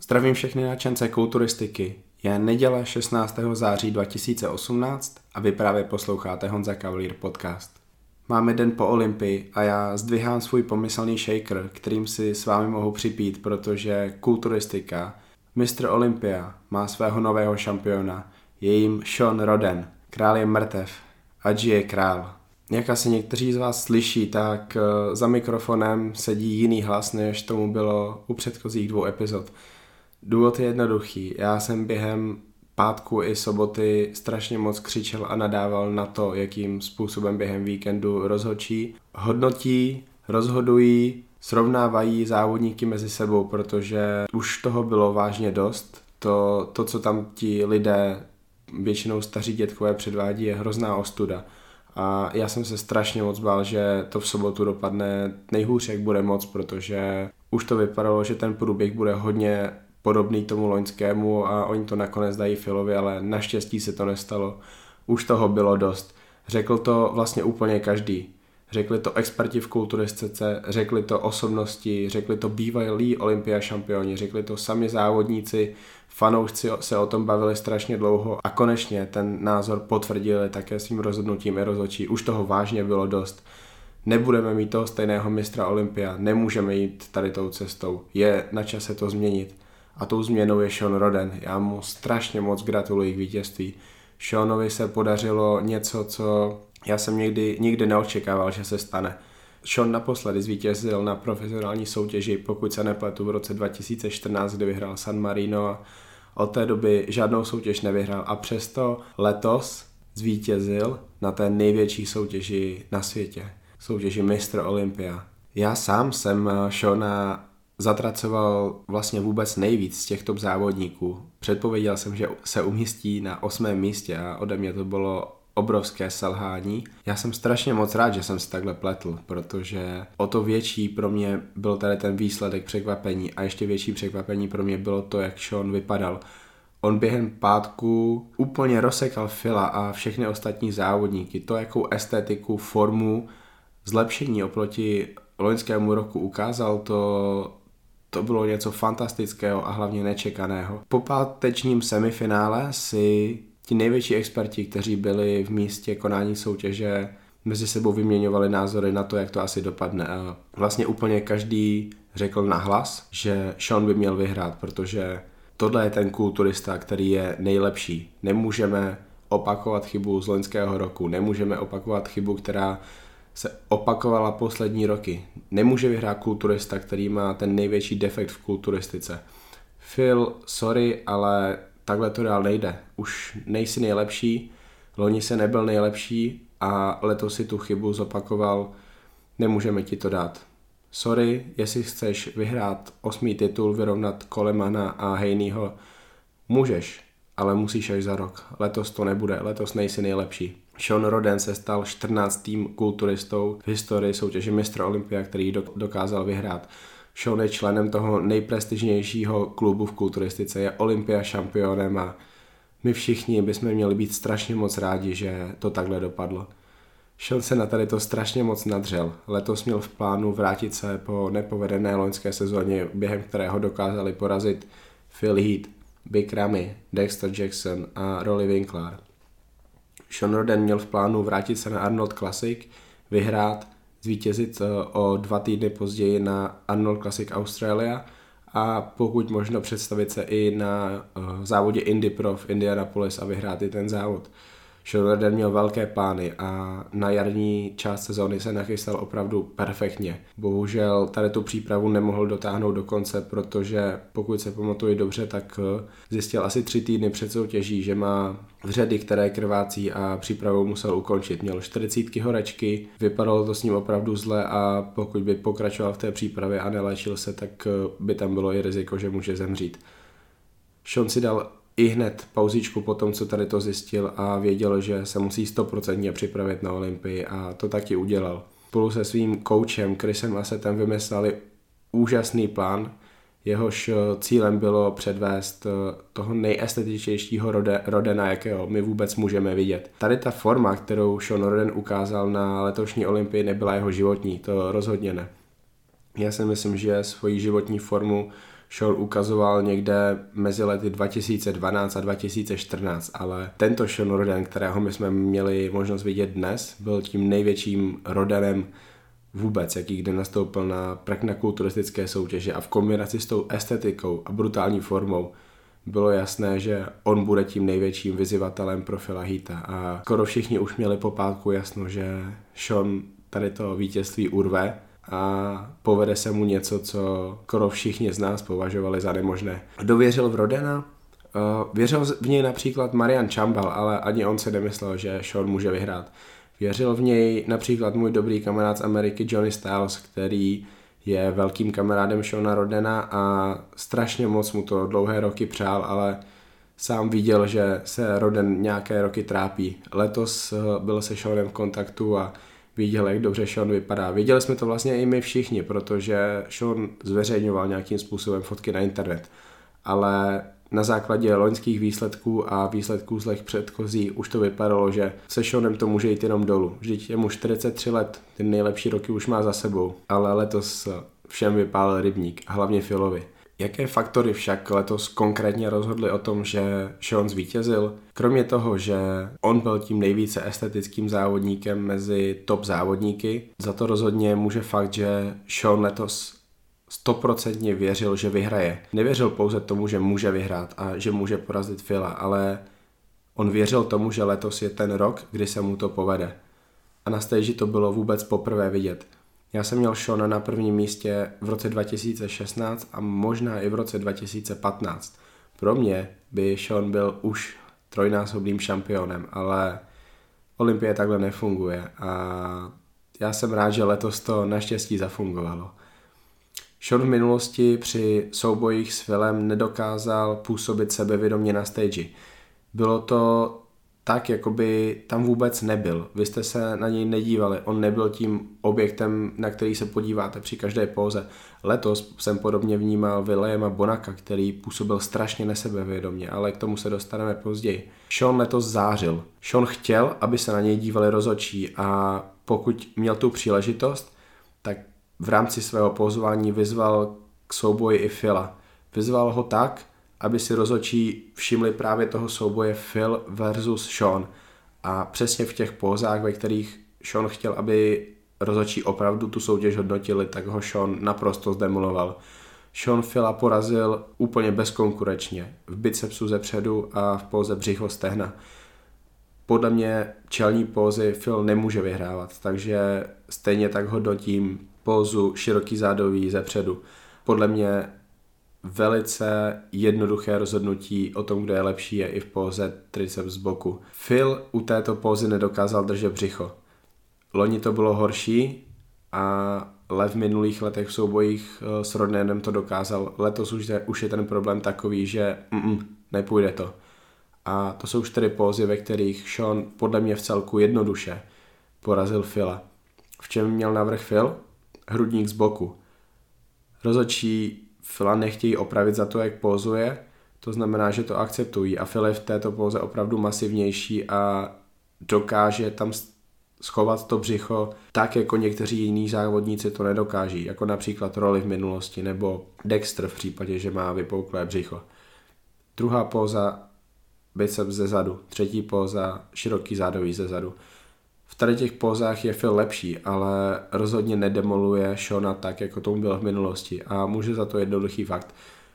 Zdravím všechny nadšence kulturistiky. Je neděle 16. září 2018 a vy právě posloucháte Honza Cavalier podcast. Máme den po Olympii a já zdvihám svůj pomyslný shaker, kterým si s vámi mohu připít, protože kulturistika, Mr. Olympia, má svého nového šampiona. Je jim Sean Roden. Král je mrtev a je král. Jak asi někteří z vás slyší, tak eh, za mikrofonem sedí jiný hlas, než tomu bylo u předchozích dvou epizod. Důvod je jednoduchý. Já jsem během pátku i soboty strašně moc křičel a nadával na to, jakým způsobem během víkendu rozhodčí, hodnotí, rozhodují, srovnávají závodníky mezi sebou, protože už toho bylo vážně dost. To, to co tam ti lidé, většinou staří dětkové předvádí, je hrozná ostuda. A já jsem se strašně moc bál, že to v sobotu dopadne nejhůř, jak bude moc, protože už to vypadalo, že ten průběh bude hodně podobný tomu loňskému a oni to nakonec dají Filovi, ale naštěstí se to nestalo. Už toho bylo dost. Řekl to vlastně úplně každý. Řekli to experti v kulturistice, řekli to osobnosti, řekli to bývalí olympia šampioni, řekli to sami závodníci, fanoušci se o tom bavili strašně dlouho a konečně ten názor potvrdili také svým rozhodnutím i rozhodčí. Už toho vážně bylo dost. Nebudeme mít toho stejného mistra Olympia, nemůžeme jít tady tou cestou. Je na čase to změnit. A tou změnou je Sean Roden. Já mu strašně moc gratuluji k vítězství. Seanovi se podařilo něco, co já jsem nikdy, nikdy neočekával, že se stane. Sean naposledy zvítězil na profesionální soutěži, pokud se nepletu, v roce 2014, kdy vyhrál San Marino a od té doby žádnou soutěž nevyhrál a přesto letos zvítězil na té největší soutěži na světě, soutěži Mr. Olympia. Já sám jsem Shona zatracoval vlastně vůbec nejvíc z těch top závodníků. Předpověděl jsem, že se umístí na osmém místě a ode mě to bylo obrovské selhání. Já jsem strašně moc rád, že jsem se takhle pletl, protože o to větší pro mě byl tady ten výsledek překvapení a ještě větší překvapení pro mě bylo to, jak Sean vypadal. On během pátku úplně rozsekal Fila a všechny ostatní závodníky. To, jakou estetiku, formu, zlepšení oproti loňskému roku ukázal, to, to bylo něco fantastického a hlavně nečekaného. Po pátečním semifinále si ti největší experti, kteří byli v místě konání soutěže, mezi sebou vyměňovali názory na to, jak to asi dopadne. A vlastně úplně každý řekl nahlas, že Sean by měl vyhrát, protože tohle je ten kulturista, který je nejlepší. Nemůžeme opakovat chybu z loňského roku, nemůžeme opakovat chybu, která se opakovala poslední roky. Nemůže vyhrát kulturista, který má ten největší defekt v kulturistice. Phil, sorry, ale takhle to dál nejde. Už nejsi nejlepší, loni se nebyl nejlepší a letos si tu chybu zopakoval, nemůžeme ti to dát. Sorry, jestli chceš vyhrát osmý titul, vyrovnat Kolemana a Hejnýho, můžeš, ale musíš až za rok. Letos to nebude, letos nejsi nejlepší. Sean Roden se stal 14. kulturistou v historii soutěže Mistr Olympia, který dokázal vyhrát. Sean je členem toho nejprestižnějšího klubu v kulturistice, je Olympia šampionem a my všichni bychom měli být strašně moc rádi, že to takhle dopadlo. Sean se na tady to strašně moc nadřel. Letos měl v plánu vrátit se po nepovedené loňské sezóně, během kterého dokázali porazit Phil Heath, Big Ramy, Dexter Jackson a Rolly Winkler. Sean Roden měl v plánu vrátit se na Arnold Classic, vyhrát, zvítězit eh, o dva týdny později na Arnold Classic Australia a pokud možno představit se i na eh, závodě Indy Pro v Indianapolis a vyhrát i ten závod. Schroeder měl velké plány a na jarní část sezóny se nachystal opravdu perfektně. Bohužel tady tu přípravu nemohl dotáhnout do konce, protože pokud se pamatuju dobře, tak eh, zjistil asi tři týdny před soutěží, že má vředy, které krvácí a přípravu musel ukončit. Měl 40 horečky, vypadalo to s ním opravdu zle a pokud by pokračoval v té přípravě a neléčil se, tak eh, by tam bylo i riziko, že může zemřít. Sean si dal i hned pauzičku po tom, co tady to zjistil a věděl, že se musí stoprocentně připravit na Olympii a to taky udělal. Spolu se svým koučem Chrisem Asetem vymysleli úžasný plán, jehož cílem bylo předvést toho nejestetičtějšího rode, Rodena, jakého my vůbec můžeme vidět. Tady ta forma, kterou Sean Roden ukázal na letošní olympii, nebyla jeho životní, to rozhodně ne. Já si myslím, že svoji životní formu Sean ukazoval někde mezi lety 2012 a 2014, ale tento Sean Roden, kterého my jsme měli možnost vidět dnes, byl tím největším Rodenem vůbec, jaký kdy nastoupil na prakna kulturistické soutěže a v kombinaci s tou estetikou a brutální formou bylo jasné, že on bude tím největším vyzývatelem pro Filahita a skoro všichni už měli po pátku jasno, že Sean tady to vítězství urve a povede se mu něco, co skoro všichni z nás považovali za nemožné. Kdo věřil v Rodena? Uh, věřil v něj například Marian Chambal, ale ani on se nemyslel, že Sean může vyhrát. Věřil v něj například můj dobrý kamarád z Ameriky Johnny Styles, který je velkým kamarádem Shona Rodena a strašně moc mu to dlouhé roky přál, ale sám viděl, že se Roden nějaké roky trápí. Letos eh, byl se Seanem v kontaktu a viděl, jak dobře Sean vypadá. Viděli jsme to vlastně i my všichni, protože Sean zveřejňoval nějakým způsobem fotky na internet. Ale na základě loňských výsledků a výsledků z lech předchozí už to vypadalo, že se Seanem to může jít jenom dolů. Vždyť je mu 43 let, ty nejlepší roky už má za sebou, ale letos všem vypálil rybník, hlavně Filovi. Jaké faktory však letos konkrétně rozhodly o tom, že Sean zvítězil? Kromě toho, že on byl tím nejvíce estetickým závodníkem mezi top závodníky, za to rozhodně může fakt, že Sean letos stoprocentně věřil, že vyhraje. Nevěřil pouze tomu, že může vyhrát a že může porazit Fila, ale on věřil tomu, že letos je ten rok, kdy se mu to povede. A na stage to bylo vůbec poprvé vidět. Já jsem měl Shona na prvním místě v roce 2016 a možná i v roce 2015. Pro mě by Sean byl už trojnásobným šampionem, ale Olympie takhle nefunguje a já jsem rád, že letos to naštěstí zafungovalo. Sean v minulosti při soubojích s Philem nedokázal působit sebevědomě na stage. Bylo to tak, jako by tam vůbec nebyl. Vy jste se na něj nedívali, on nebyl tím objektem, na který se podíváte při každé póze. Letos jsem podobně vnímal Williama Bonaka, který působil strašně nesebevědomě, ale k tomu se dostaneme později. Sean letos zářil. Sean chtěl, aby se na něj dívali rozočí a pokud měl tu příležitost, tak v rámci svého pozvání vyzval k souboji i Phila. Vyzval ho tak, aby si rozočí všimli právě toho souboje Phil versus Sean. A přesně v těch pózách, ve kterých Sean chtěl, aby rozočí opravdu tu soutěž hodnotili, tak ho Sean naprosto zdemoloval. Sean Phila porazil úplně bezkonkurečně v bicepsu ze předu a v póze břicho stehna. Podle mě čelní pózy Phil nemůže vyhrávat, takže stejně tak hodnotím pózu široký zádový ze předu. Podle mě velice jednoduché rozhodnutí o tom, kdo je lepší, je i v póze triceps boku. Phil u této pózy nedokázal držet břicho. Loni to bylo horší a Lev v minulých letech v soubojích eh, s Rodnenem to dokázal. Letos už je, už je ten problém takový, že mm, nepůjde to. A to jsou čtyři pózy, ve kterých Sean podle mě v celku jednoduše porazil Phila. V čem měl navrh Phil? Hrudník z boku. Rozočí Fila nechtějí opravit za to, jak pozuje, to znamená, že to akceptují a Phil je v této póze opravdu masivnější a dokáže tam schovat to břicho tak, jako někteří jiní závodníci to nedokáží, jako například Rolly v minulosti nebo Dexter v případě, že má vypouklé břicho. Druhá póza biceps ze zadu, třetí póza široký zádový ze zadu. V tady těch pózách je Phil lepší, ale rozhodně nedemoluje Shona tak, jako tomu byl v minulosti a může za to jednoduchý fakt.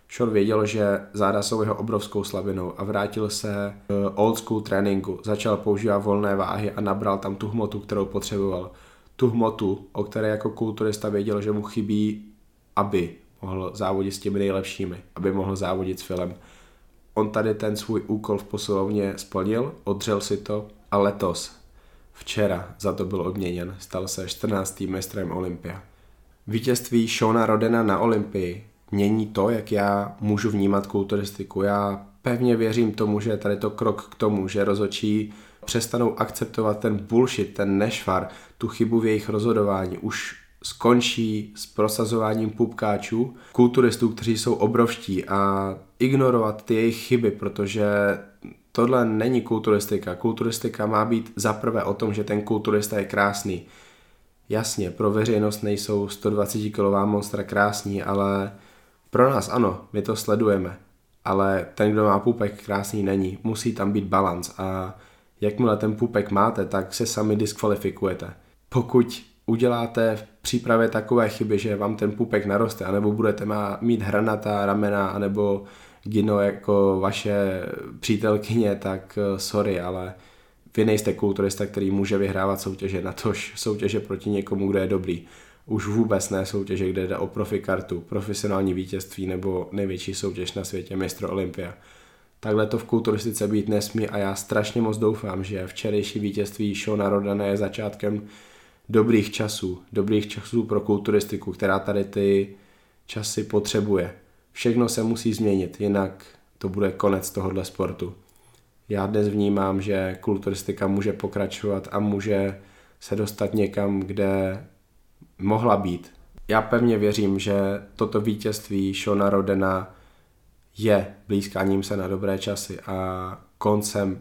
Sean věděl, že záda jsou jeho obrovskou slabinou a vrátil se k old school tréninku. Začal používat volné váhy a nabral tam tu hmotu, kterou potřeboval. Tu hmotu, o které jako kulturista věděl, že mu chybí, aby mohl závodit s těmi nejlepšími, aby mohl závodit s filmem. On tady ten svůj úkol v posilovně splnil, odřel si to a letos Včera za to byl odměněn, stal se 14. mistrem Olympia. Vítězství Shona Rodena na Olympii mění to, jak já můžu vnímat kulturistiku. Já pevně věřím tomu, že tady to krok k tomu, že rozočí přestanou akceptovat ten bullshit, ten nešvar, tu chybu v jejich rozhodování. Už skončí s prosazováním pupkáčů, kulturistů, kteří jsou obrovští a ignorovat ty jejich chyby, protože tohle není kulturistika. Kulturistika má být zaprvé o tom, že ten kulturista je krásný. Jasně, pro veřejnost nejsou 120 kilová monstra krásní, ale Pro nás ano, my to sledujeme, ale ten, kdo má pupek, krásný není. Musí tam být balans a jakmile ten pupek máte, tak se sami diskvalifikujete. Pokud uděláte v přípravě takové chyby, že vám ten pupek naroste, anebo budete mít hranatá ramena, anebo gino jako vaše přítelkyně, tak eh, sorry, ale vy nejste kulturista, který může vyhrávat soutěže, na tož soutěže proti někomu, kdo je dobrý. Už vůbec ne soutěže, kde jde o profi kartu, profesionální vítězství nebo největší soutěž na světě, mistro Olympia. Takhle to v kulturistice být nesmí a já strašně moc doufám, že včerejší vítězství Shona Rodana je začátkem dobrých časů, dobrých časů pro kulturistiku, která tady ty časy potřebuje. Všechno se musí změnit, jinak to bude konec tohohle sportu. Já dnes vnímám, že kulturistika může pokračovat a může se dostat někam, kde mohla být. Já pevně věřím, že toto vítězství Shona Rodena je blízkáním se na dobré časy a koncem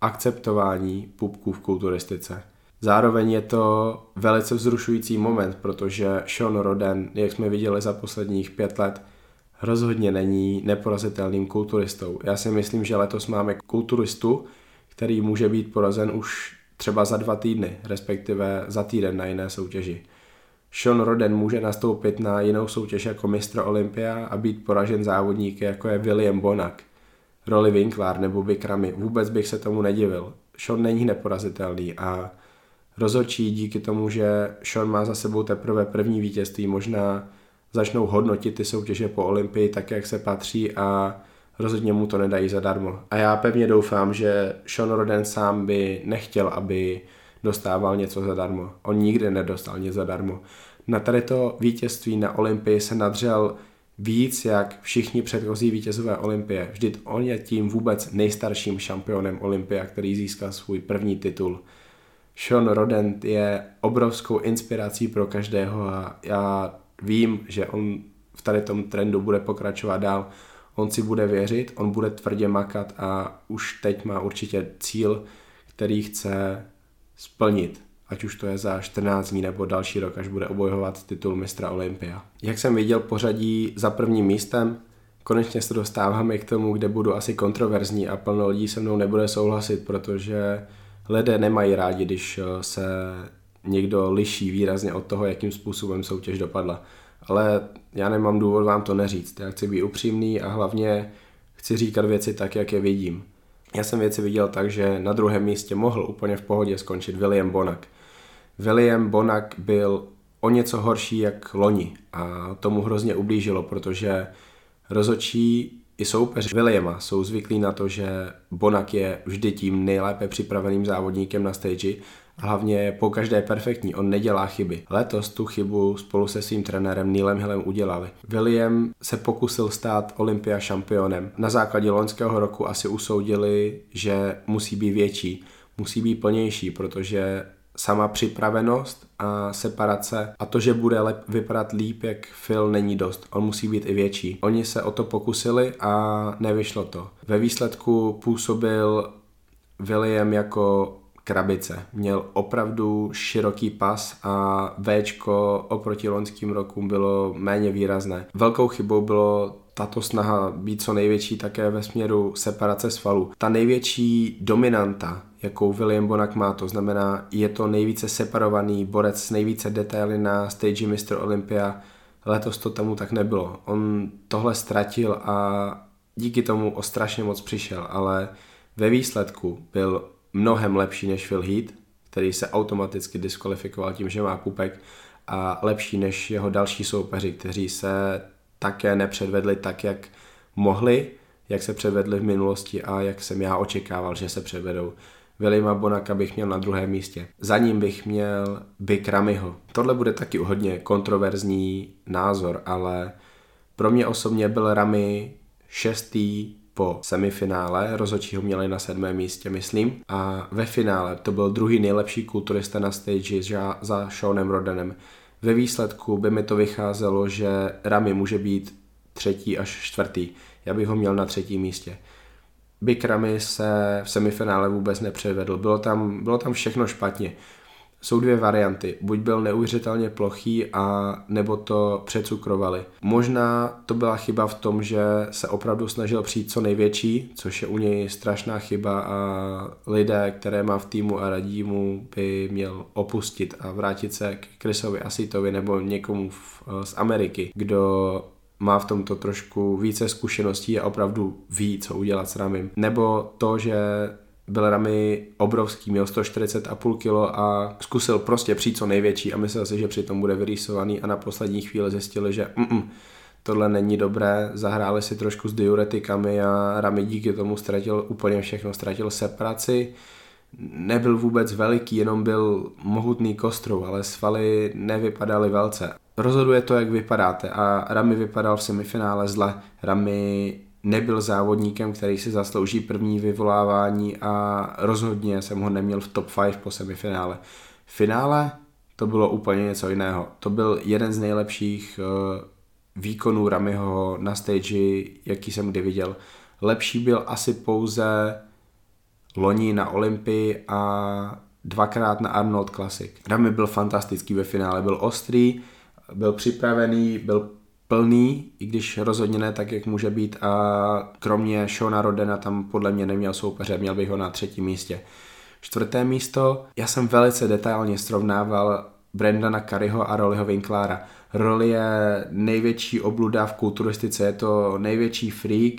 akceptování pupků v kulturistice. Zároveň je to velice vzrušující moment, protože Sean Roden, jak jsme viděli za posledních pět let, rozhodně není neporazitelným kulturistou. Já si myslím, že letos máme kulturistu, který může být porazen už třeba za dva týdny, respektive za týden na jiné soutěži. Sean Roden může nastoupit na jinou soutěž jako mistr Olympia a být poražen závodníky jako je William Bonak, Rolly Winkler nebo Bikrami. Vůbec bych se tomu nedivil. Sean není neporazitelný a rozhodčí díky tomu, že Sean má za sebou teprve první vítězství, možná začnou hodnotit ty soutěže po Olympii tak, jak se patří a rozhodně mu to nedají zadarmo. A já pevně doufám, že Sean Roden sám by nechtěl, aby dostával něco zadarmo. On nikdy nedostal nic zadarmo. Na tady to vítězství na Olympii se nadřel víc jak všichni předchozí vítězové Olympie. Vždyť on je tím vůbec nejstarším šampionem Olympia, který získal svůj první titul. Sean Rodent je obrovskou inspirací pro každého a já vím, že on v tady tom trendu bude pokračovat dál. On si bude věřit, on bude tvrdě makat a už teď má určitě cíl, který chce splnit, ať už to je za 14 dní nebo další rok, až bude obojovat titul mistra Olympia. Jak jsem viděl pořadí za prvním místem, konečně se dostáváme k tomu, kde budu asi kontroverzní a plno lidí se mnou nebude souhlasit, protože lidé nemají rádi, když eh, se někdo liší výrazně od toho, jakým způsobem soutěž dopadla. Ale já nemám důvod vám to neříct. Já chci být upřímný a hlavně chci říkat věci tak, jak je vidím. Já jsem věci viděl tak, že na druhém místě mohl úplně v pohodě skončit William Bonak. William Bonak byl o něco horší jak loni a tomu hrozně ublížilo, protože rozočí i soupeři Williama jsou zvyklí na to, že Bonak je vždy tím nejlépe připraveným závodníkem na stage hlavně je po každé perfektní, on nedělá chyby. Letos tu chybu spolu se svým trenérem Neilem Hillem udělali. William se pokusil stát Olympia šampionem. Na základě loňského roku asi usoudili, že musí být větší, musí být plnější, protože sama připravenost a separace a to, že bude lep, vypadat líp jak Phil, není dost. On musí být i větší. Oni se o to pokusili a nevyšlo to. Ve výsledku působil William jako krabice. Měl opravdu široký pas a Včko oproti loňským rokům bylo méně výrazné. Velkou chybou bylo tato snaha být co největší také ve směru separace svalů. Ta největší dominanta, jakou William Bonak má, to znamená, je to nejvíce separovaný borec s nejvíce detaily na stage Mr. Olympia. Letos to tomu tak nebylo. On tohle ztratil a díky tomu o strašně moc přišel, ale ve výsledku byl mnohem lepší než Phil Heath, který se automaticky diskvalifikoval tím, že má pupek a lepší než jeho další soupeři, kteří se také nepředvedli tak, jak mohli, jak se předvedli v minulosti a jak jsem já očekával, že se předvedou. Williama Bonaka bych měl na druhém místě. Za ním bych měl Big Ramyho. Tohle bude taky hodně kontroverzní názor, ale pro mě osobně byl Ramy šestý po semifinále, rozhodčí ho měli na sedmém místě, myslím, a ve finále to byl druhý nejlepší kulturista na stage za, za Seanem Rodenem. Ve výsledku by mi to vycházelo, že Rami může být třetí až čtvrtý. Já bych ho měl na třetím místě. Big Rami se v semifinále vůbec nepředvedl. Bylo tam, bylo tam všechno špatně. Jsou dvě varianty. Buď byl neuvěřitelně plochý a nebo to přecukrovali. Možná to byla chyba v tom, že se opravdu snažil přijít co největší, což je u něj strašná chyba a lidé, které má v týmu a radí mu, by měl opustit a vrátit se k Chrisovi Asitovi nebo někomu v, z Ameriky, kdo má v tomto trošku více zkušeností a opravdu ví, co udělat s Ramim. Nebo to, že byl Rami obrovský, měl 140,5 kg a zkusil prostě přijít co největší a myslel si, že přitom bude vyrýsovaný a na poslední chvíli zjistili, že mm, tohle není dobré, zahráli si trošku s diuretikami a Rami díky tomu ztratil úplně všechno, ztratil separaci, nebyl vůbec veliký, jenom byl mohutný kostrou, ale svaly nevypadaly velce. Rozhoduje to, jak vypadáte a Rami vypadal v semifinále zle. Rami nebyl závodníkem, který si zaslouží první vyvolávání a rozhodně jsem ho neměl v top 5 po semifinále. V finále to bylo úplně něco jiného. To byl jeden z nejlepších uh, výkonů Ramiho na stage, jaký jsem kdy viděl. Lepší byl asi pouze loni na Olympii a dvakrát na Arnold Classic. Rami byl fantastický ve finále, byl ostrý, byl připravený, byl plný, i když rozhodně ne tak, jak může být a kromě Shona Rodena tam podle mě neměl soupeře, měl bych ho na třetím místě. Čtvrté místo, já jsem velice detailně srovnával Brendana Curryho a Rollyho Winklára. Rolly je největší obluda v kulturistice, je to největší freak,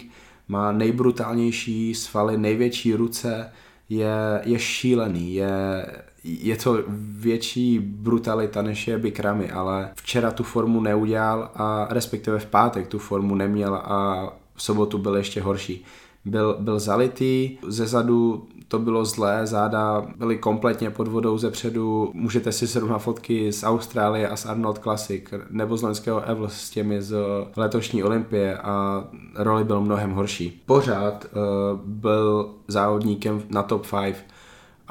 má nejbrutálnější svaly, největší ruce, je, je šílený, je, je to větší brutalita než je Bikrami, ale včera tu formu neudělal a respektive v pátek tu formu neměl a v sobotu byl ještě horší. Byl, byl zalitý, ze zadu to bylo zlé, záda byly kompletně pod vodou ze předu. Můžete si srovnat fotky z Austrálie a z Arnold Classic, nebo z loňského Evel s těmi z letošní olympie a roli byl mnohem horší. Pořád uh, byl závodníkem na top 5,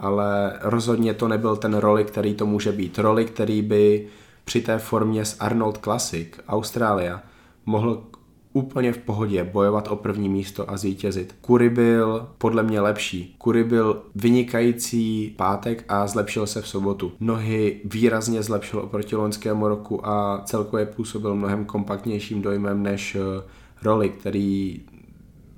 ale rozhodně to nebyl ten roli, který to může být. Roli, který by při té formě z Arnold Classic Austrálie mohl úplně v pohodě bojovat o první místo a zvítězit. Kury byl podle mě lepší. Kury byl vynikající pátek a zlepšil se v sobotu. Nohy výrazně zlepšil oproti loňskému roku a celkově působil mnohem kompaktnějším dojmem než eh, roli, který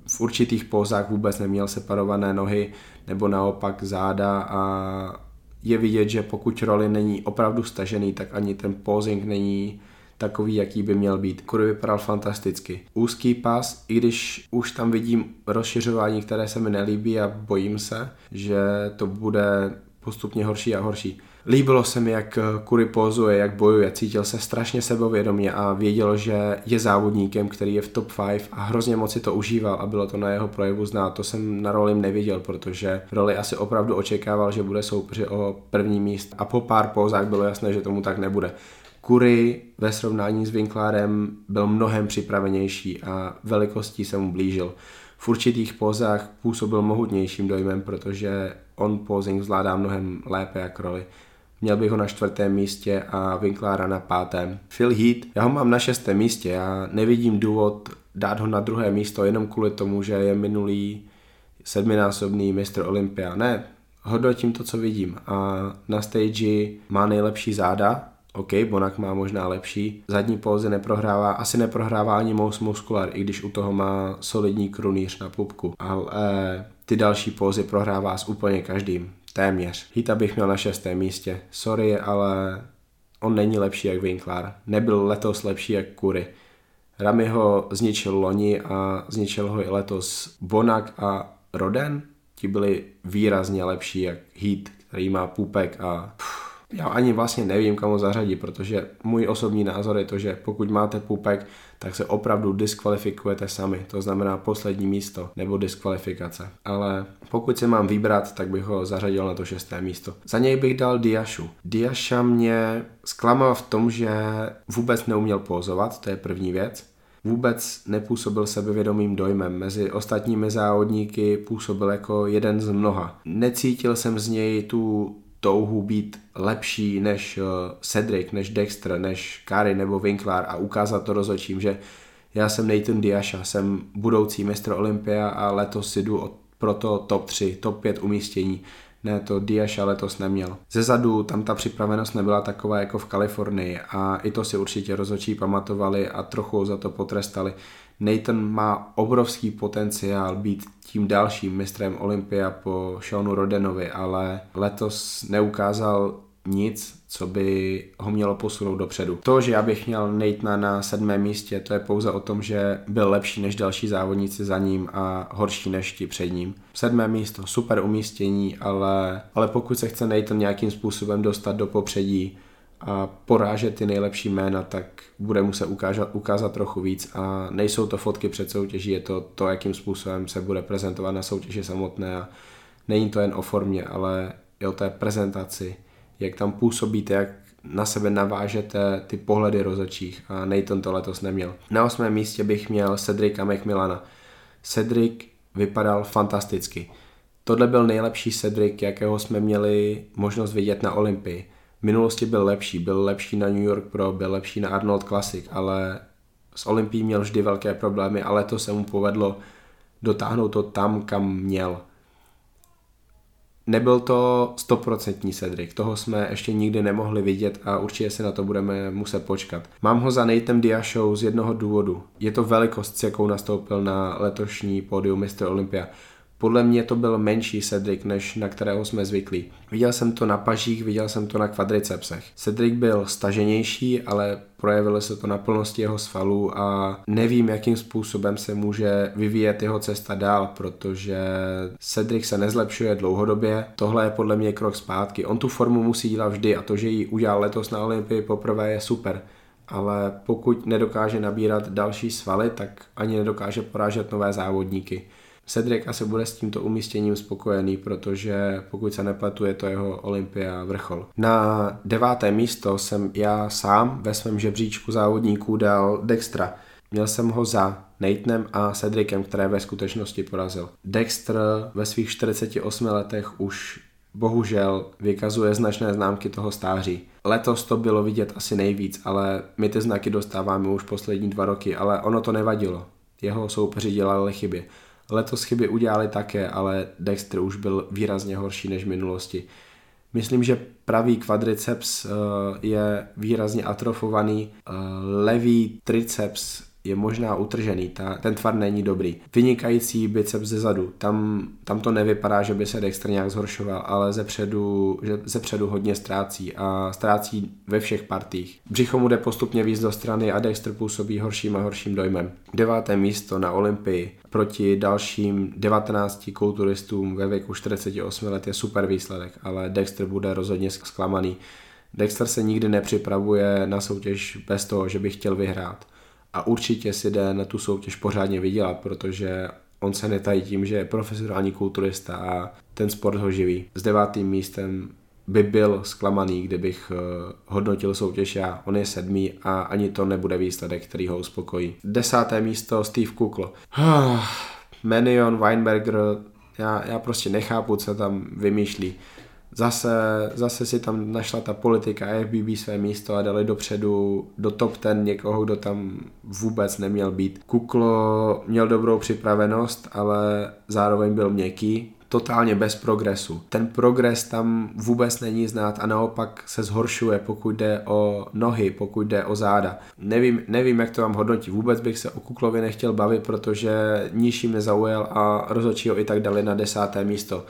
v určitých pózách vůbec neměl separované nohy nebo naopak záda a je vidět, že pokud roli není opravdu stažený, tak ani ten posing není takový, jaký by měl být. Kury vypadal fantasticky. Úzký pas, i když už tam vidím rozšiřování, které se mi nelíbí a bojím se, že to bude postupně horší a horší. Líbilo se mi, jak Kury pozuje, jak bojuje, cítil se strašně sebovědomě a věděl, že je závodníkem, který je v top 5 a hrozně moc si to užíval a bylo to na jeho projevu znát. To jsem na roli neviděl, protože roli asi opravdu očekával, že bude soupeři o první míst a po pár pózách bylo jasné, že tomu tak nebude. Kury ve srovnání s Winklárem byl mnohem připravenější a velikostí se mu blížil. V určitých pozách působil mohutnějším dojmem, protože on posing zvládá mnohem lépe jak roli. Měl bych ho na čtvrtém místě a Winklára na pátém. Phil Heath, já ho mám na šestém místě, já nevidím důvod dát ho na druhé místo jenom kvůli tomu, že je minulý sedminásobný mistr Olympia. Ne, hodnotím to, co vidím a na stage má nejlepší záda, OK, Bonak má možná lepší. Zadní pózy neprohrává, asi neprohrává ani Mous Muscular, i když u toho má solidní krunýř na pupku. Ale ty další pózy prohrává s úplně každým. Téměř. Hita bych měl na šestém místě. Sorry, ale on není lepší jak Winklar. Nebyl letos lepší jak Kury. Rami ho zničil loni a zničil ho i letos Bonak a Roden. Ti byli výrazně lepší jak Heat, který má půpek a... Pff, já ani vlastně nevím, kam ho zařadit, protože můj osobní názor je to, že pokud máte pupek, tak se opravdu diskvalifikujete sami, to znamená poslední místo nebo diskvalifikace. Ale pokud si mám vybrat, tak bych ho zařadil na to šesté místo. Za něj bych dal Diašu. Diaša mě zklamal v tom, že vůbec neuměl pózovat, to je první věc vůbec nepůsobil sebevědomým dojmem. Mezi ostatními závodníky působil jako jeden z mnoha. Necítil jsem z něj tu touhu být lepší než uh, Cedric, než Dexter, než Kari nebo Winkler a ukázat to rozhodčím, že já jsem Nathan Diasha, jsem budoucí mistr Olympia a letos jdu pro to top 3, top 5 umístění. Ne, to Diasha letos neměl. Ze zadu tam ta připravenost nebyla taková jako v Kalifornii a i to si určitě rozhodčí pamatovali a trochu za to potrestali. Nathan má obrovský potenciál být tím dalším mistrem Olympia po Seanu Rodenovi, ale letos neukázal nic, co by ho mělo posunout dopředu. To, že já bych měl Natana na sedmém místě, to je pouze o tom, že byl lepší než další závodníci za ním a horší než ti před ním. Sedmé místo, super umístění, ale, ale pokud se chce Nathan nějakým způsobem dostat do popředí, a porážet ty nejlepší jména, tak bude muset ukázat, ukázat trochu víc a nejsou to fotky před soutěží, je to to, jakým způsobem se bude prezentovat na soutěži samotné a není to jen o formě, ale i o té prezentaci, jak tam působíte, jak na sebe navážete ty pohledy rozhodčích a Nathan to letos neměl. Na osmém místě bych měl Cedrika McMillana. Cedric vypadal fantasticky. Tohle byl nejlepší Cedric, jakého jsme měli možnost vidět na Olympii minulosti byl lepší, byl lepší na New York Pro, byl lepší na Arnold Classic, ale s Olympií měl vždy velké problémy, ale to se mu povedlo dotáhnout to tam, kam měl. Nebyl to stoprocentní Cedric, toho jsme ještě nikdy nemohli vidět a určitě se na to budeme muset počkat. Mám ho za Nathan Diashou z jednoho důvodu. Je to velikost, s jakou nastoupil na letošní pódium Mr. Olympia. Podle mě to byl menší Cedric, než na kterého jsme zvyklí. Viděl jsem to na pažích, viděl jsem to na kvadricepsech. Cedric byl staženější, ale projevilo se to na plnosti jeho svalů a nevím, jakým způsobem se může vyvíjet jeho cesta dál, protože Cedric se nezlepšuje dlouhodobě. Tohle je podle mě krok zpátky. On tu formu musí dělat vždy a to, že ji udělal letos na Olympii poprvé je super ale pokud nedokáže nabírat další svaly, tak ani nedokáže porážet nové závodníky. Cedric asi bude s tímto umístěním spokojený, protože pokud se nepletu, je to jeho Olympia vrchol. Na deváté místo jsem já sám ve svém žebříčku závodníků dal Dextra. Měl jsem ho za Nathanem a Cedricem, které ve skutečnosti porazil. Dexter ve svých 48 letech už bohužel vykazuje značné známky toho stáří. Letos to bylo vidět asi nejvíc, ale my ty znaky dostáváme už poslední dva roky, ale ono to nevadilo. Jeho soupeři dělali chyby. Letos chyby udělali také, ale Dexter už byl výrazně horší než v minulosti. Myslím, že pravý kvadriceps eh, je výrazně atrofovaný, eh, levý triceps je možná utržený, ta, ten tvar není dobrý. Vynikající biceps ze zadu, tam, tam to nevypadá, že by se Dexter nějak zhoršoval, ale ze předu, že ze předu hodně ztrácí a ztrácí ve všech partích. Břicho mu jde postupně víc do strany a Dexter působí horším a horším dojmem. Deváté místo na Olympii proti dalším 19 kulturistům ve věku 48 let je super výsledek, ale Dexter bude rozhodně zklamaný. Dexter se nikdy nepřipravuje na soutěž bez toho, že by chtěl vyhrát a určitě si jde na tu soutěž pořádně vydělat, protože on se netají tím, že je profesionální kulturista a ten sport ho živí. S devátým místem by byl zklamaný, kdybych eh, hodnotil soutěž já. On je sedmý a ani to nebude výsledek, který ho uspokojí. Desáté místo Steve Kuklo. Menion, Weinberger, já, já prostě nechápu, co tam vymýšlí. Zase, zase si tam našla ta politika FBB své místo a dali dopředu do top ten někoho, kdo tam vůbec neměl být. Kuklo měl dobrou připravenost, ale zároveň byl měkký, totálně bez progresu. Ten progres tam vůbec není znát a naopak se zhoršuje, pokud jde o nohy, pokud jde o záda. Nevím, nevím jak to vám hodnotí. Vůbec bych se o Kuklovi nechtěl bavit, protože ničím nezaujal a rozhodčí ho i tak dali na desáté místo.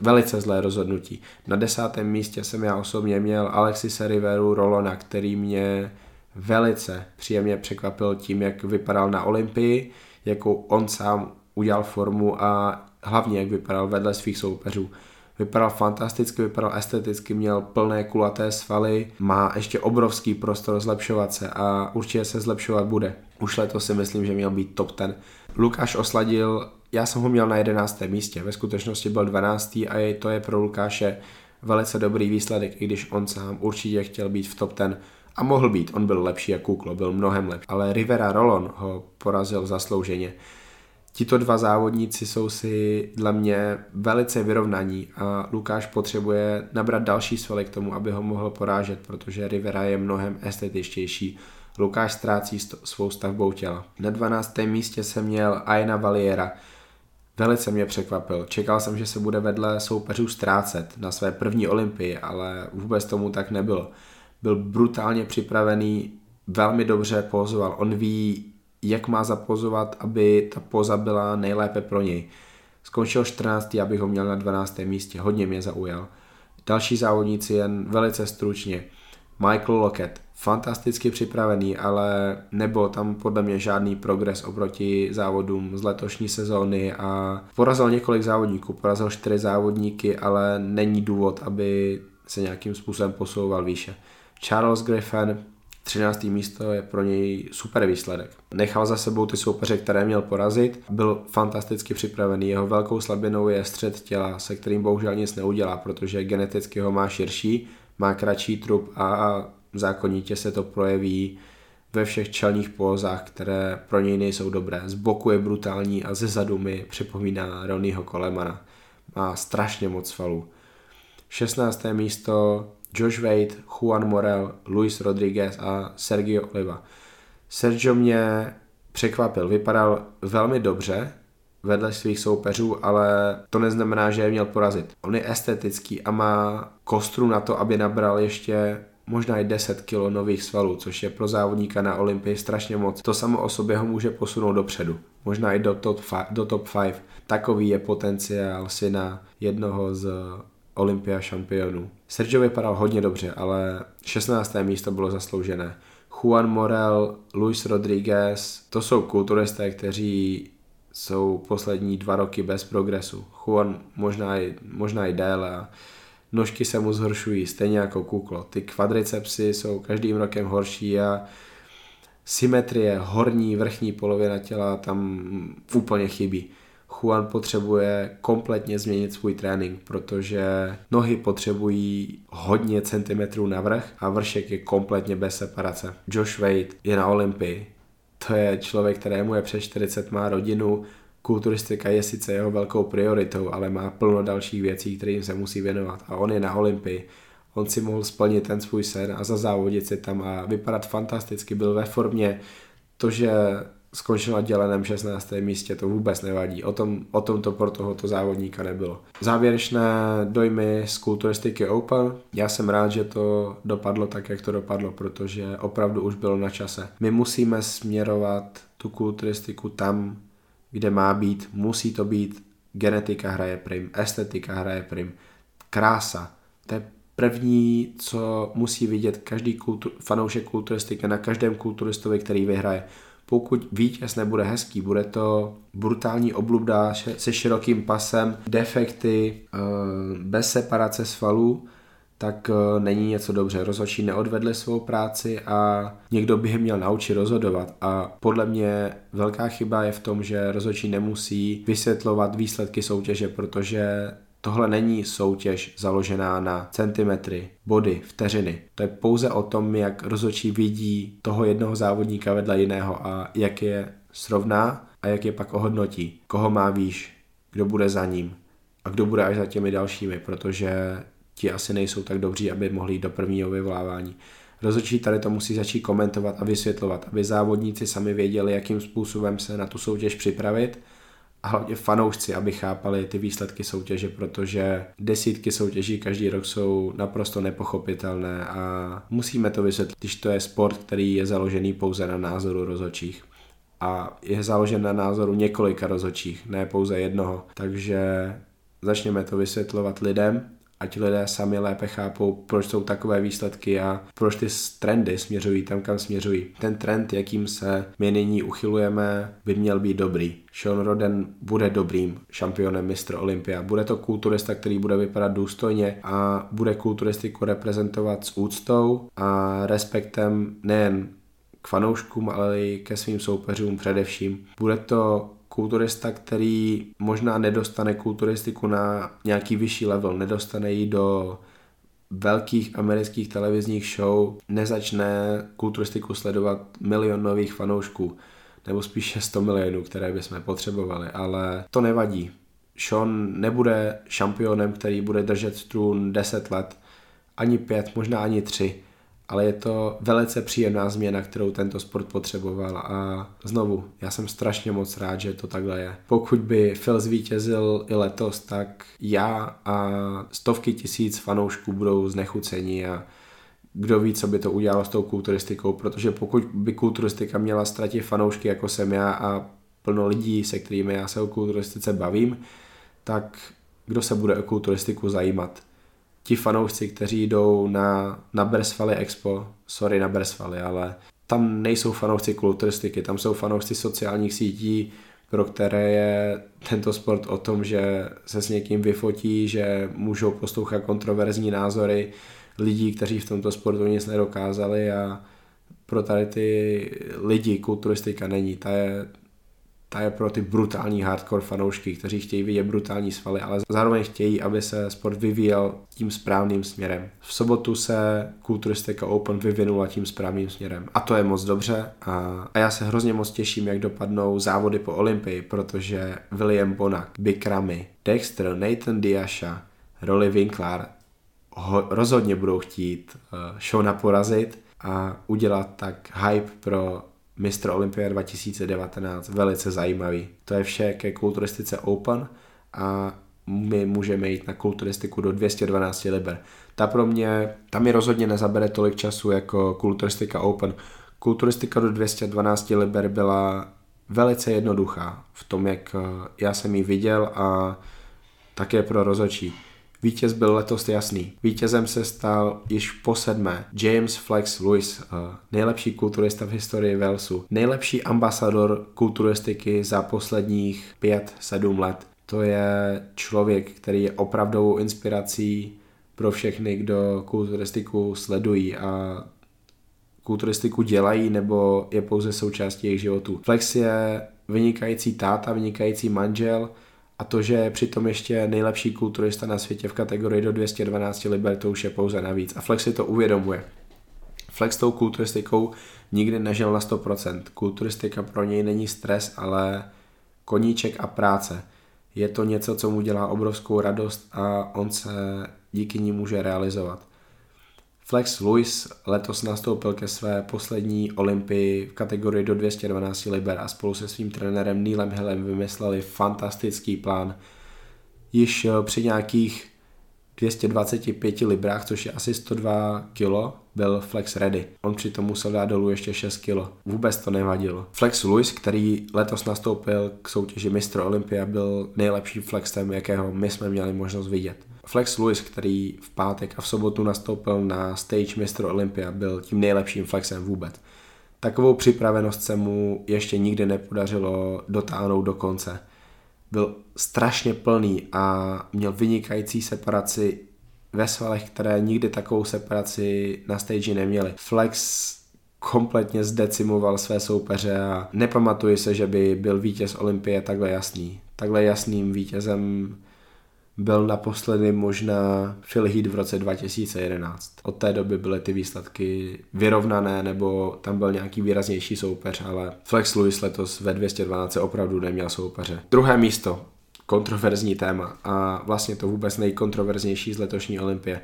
Velice zlé rozhodnutí. Na desátém místě jsem já osobně měl Alexise Riveru Rolona, který mě velice příjemně překvapil tím, jak vypadal na Olympii, jakou on sám udělal formu a hlavně jak vypadal vedle svých soupeřů. Vypadal fantasticky, vypadal esteticky, měl plné kulaté svaly, má ještě obrovský prostor zlepšovat se a určitě se zlepšovat bude. Už letos si myslím, že měl být top ten. Lukáš osladil já jsem ho měl na 11. místě, ve skutečnosti byl 12. a je, to je pro Lukáše velice dobrý výsledek, i když on sám určitě chtěl být v top 10 a mohl být, on byl lepší jak Kuklo, byl mnohem lepší, ale Rivera Rolon ho porazil zaslouženě. Tito dva závodníci jsou si dle mě velice vyrovnaní a Lukáš potřebuje nabrat další svaly k tomu, aby ho mohl porážet, protože Rivera je mnohem estetičtější, Lukáš ztrácí svou stavbou těla. Na 12. místě jsem měl Aina Valiera, Velice mě překvapil. Čekal jsem, že se bude vedle soupeřů ztrácet na své první olympii, ale vůbec tomu tak nebylo. Byl brutálně připravený, velmi dobře pozoval. On ví, jak má zapozovat, aby ta poza byla nejlépe pro něj. Skončil 14. abych ho měl na 12. místě. Hodně mě zaujal. Další závodníci jen velice stručně. Michael Lockett, fantasticky připravený, ale nebyl tam podle mě žádný progres oproti závodům z letošní sezóny a porazil několik závodníků, porazil čtyři závodníky, ale není důvod, aby se nějakým způsobem posouval výše. Charles Griffin, 13. místo je pro něj super výsledek. Nechal za sebou ty soupeře, které měl porazit, byl fantasticky připravený. Jeho velkou slabinou je střed těla, se kterým bohužel nic neudělá, protože geneticky ho má širší, má kratší trup a zákonitě se to projeví ve všech čelních pózách, které pro něj nejsou dobré. Z boku je brutální a ze zadu mi připomíná Ronnieho Kolemana. Má strašně moc svalů. 16. místo Josh Wade, Juan Morel, Luis Rodriguez a Sergio Oliva. Sergio mě překvapil, vypadal velmi dobře vedle svých soupeřů, ale to neznamená, že je měl porazit. On je estetický a má kostru na to, aby nabral ještě možná i 10 kg nových svalů, což je pro závodníka na Olympii strašně moc. To samo o sobě ho může posunout dopředu, možná i do top, do top 5. Takový je potenciál syna jednoho z Olympia šampionů. Sergio vypadal hodně dobře, ale 16. místo bylo zasloužené. Juan Morel, Luis Rodriguez, to jsou kulturisté, kteří jsou poslední dva roky bez progresu. Juan možná i, možná i déle a nožky se mu zhoršují, stejně jako kuklo. Ty kvadricepsy jsou každým rokem horší a symetrie horní, vrchní polovina těla tam úplně chybí. Juan potřebuje kompletně změnit svůj trénink, protože nohy potřebují hodně centimetrů na vrch a vršek je kompletně bez separace. Josh Wade je na Olympii. To je člověk, kterému je přes 40, má rodinu, kulturistika je sice jeho velkou prioritou, ale má plno dalších věcí, kterým se musí věnovat. A on je na Olympii. On si mohl splnit ten svůj sen a zazávodit si tam a vypadat fantasticky. Byl ve formě. To, že skončil na děleném 16. místě, to vůbec nevadí. O tom, o tom to pro tohoto závodníka nebylo. Závěrečné dojmy z kulturistiky Open. Já jsem rád, že to dopadlo tak, jak to dopadlo, protože opravdu už bylo na čase. My musíme směrovat tu kulturistiku tam, kde má být, musí to být, genetika hraje prim, estetika hraje prim, krása. To je první, co musí vidět každý kultur, fanoušek kulturistiky na každém kulturistovi, který vyhraje. Pokud vítěz nebude hezký, bude to brutální oblubda se širokým pasem, defekty, eh, bez separace svalů, tak eh, není něco dobře. Rozhodčí neodvedli svou práci a někdo by je měl naučit rozhodovat. A podle mě velká chyba je v tom, že rozhodčí nemusí vysvětlovat výsledky soutěže, protože Tohle není soutěž založená na centimetry, body, vteřiny. To je pouze o tom, jak rozhodčí vidí toho jednoho závodníka vedle jiného a jak je srovná a jak je pak ohodnotí. Koho má výš, kdo bude za ním a kdo bude až za těmi dalšími, protože ti asi nejsou tak dobří, aby mohli jít do prvního vyvolávání. Rozhodčí tady to musí začít komentovat a vysvětlovat, aby závodníci sami věděli, jakým způsobem se na tu soutěž připravit a hlavně fanoušci, aby chápali ty výsledky soutěže, protože desítky soutěží každý rok jsou naprosto nepochopitelné a musíme to vysvětlit, když to je sport, který je založený pouze na názoru rozhodčích a je založen na názoru několika rozhodčích, ne pouze jednoho. Takže začněme to vysvětlovat lidem ať lidé sami lépe chápou, proč jsou takové výsledky a proč ty trendy směřují tam, kam směřují. Ten trend, jakým se my nyní uchylujeme, by měl být dobrý. Sean Roden bude dobrým šampionem mistr Olympia. Bude to kulturista, který bude vypadat důstojně a bude kulturistiku reprezentovat s úctou a respektem nejen k fanouškům, ale i ke svým soupeřům především. Bude to kulturista, který možná nedostane kulturistiku na nějaký vyšší level, nedostane ji do velkých amerických televizních show, nezačne kulturistiku sledovat milion nových fanoušků, nebo spíše 100 milionů, které bychom potřebovali, ale to nevadí. Sean nebude šampionem, který bude držet strun 10 let, ani 5, možná ani 3, ale je to velice příjemná změna, kterou tento sport potřeboval a znovu, já jsem strašně moc rád, že to takhle je. Pokud by Phil zvítězil i letos, tak já a stovky tisíc fanoušků budou znechuceni a kdo ví, co by to udělalo s tou kulturistikou, protože pokud by kulturistika měla ztratit fanoušky, jako jsem já a plno lidí, se kterými já se o kulturistice bavím, tak kdo se bude o kulturistiku zajímat? Ti fanoušci, kteří jdou na, na Bersvali Expo, sorry na Bersvali, ale tam nejsou fanoušci kulturistiky, tam jsou fanoušci sociálních sítí, pro které je tento sport o tom, že se s někým vyfotí, že můžou poslouchat kontroverzní názory lidí, kteří v tomto sportu nic nedokázali a pro tady ty lidi kulturistika není. Ta je, ta je pro ty brutální hardcore fanoušky, kteří chtějí vidět brutální svaly, ale zároveň chtějí, aby se sport vyvíjel tím správným směrem. V sobotu se Kulturistika Open vyvinula tím správným směrem a to je moc dobře a, a já se hrozně moc těším, jak dopadnou závody po Olympii, protože William Bonak, Bikrami, Dexter, Nathan Diasha, Rolly Winkler ho rozhodně budou chtít uh, Shona porazit a udělat tak hype pro Mr. Olympia 2019 velice zajímavý. To je vše ke kulturistice Open a my můžeme jít na kulturistiku do 212 liber. Ta pro mě, tam mi rozhodně nezabere tolik času jako kulturistika Open. Kulturistika do 212 liber byla velice jednoduchá v tom, jak eh, já jsem ji viděl a také pro rozočí. Vítěz byl letos jasný. Vítězem se stal již po sedmé James Flex Lewis, eh, nejlepší kulturista v historii Walesu, nejlepší ambasador kulturistiky za posledních 5-7 let. To je člověk, který je opravdovou inspirací pro všechny, kdo kulturistiku sledují a kulturistiku dělají nebo je pouze součástí jejich životů. Flex je vynikající táta, vynikající manžel, a to, že přitom ještě nejlepší kulturista na světě v kategorii do 212 liber, to už je pouze navíc. A Flex si to uvědomuje. Flex tou kulturistikou nikdy nežil na 100%. Kulturistika pro něj není stres, ale koníček a práce. Je to něco, co mu dělá obrovskou radost a on se díky ní může realizovat. Flex Lewis letos nastoupil ke své poslední olympii v kategorii do 212 liber a spolu se svým trenérem Neilem Hillem vymysleli fantastický plán. Již eh, při nějakých 225 librách, což je asi 102 kg, byl Flex ready. On přitom musel dát dolů ještě 6 kg. Vůbec to nevadilo. Flex Lewis, který letos nastoupil k soutěži Mistr Olympia, byl nejlepším flexem, jakého my jsme měli možnost vidět. Flex Lewis, který v pátek a v sobotu nastoupil na stage Mr. Olympia, byl tím nejlepším flexem vůbec. Takovou připravenost se mu ještě nikdy nepodařilo dotáhnout do konce. Byl strašně plný a měl vynikající separaci ve svalech, které nikdy takovou separaci na stage neměly. Flex kompletně zdecimoval své soupeře a nepamatuji se, že by byl vítěz Olympie takhle jasný. Takhle jasným vítězem byl naposledy možná Phil Heath v roce 2011. Od té doby byly ty výsledky vyrovnané, nebo tam byl nějaký výraznější soupeř, ale Flex Lewis letos ve 212 opravdu neměl soupeře. Druhé místo, kontroverzní téma a vlastně to vůbec nejkontroverznější z letošní olympie.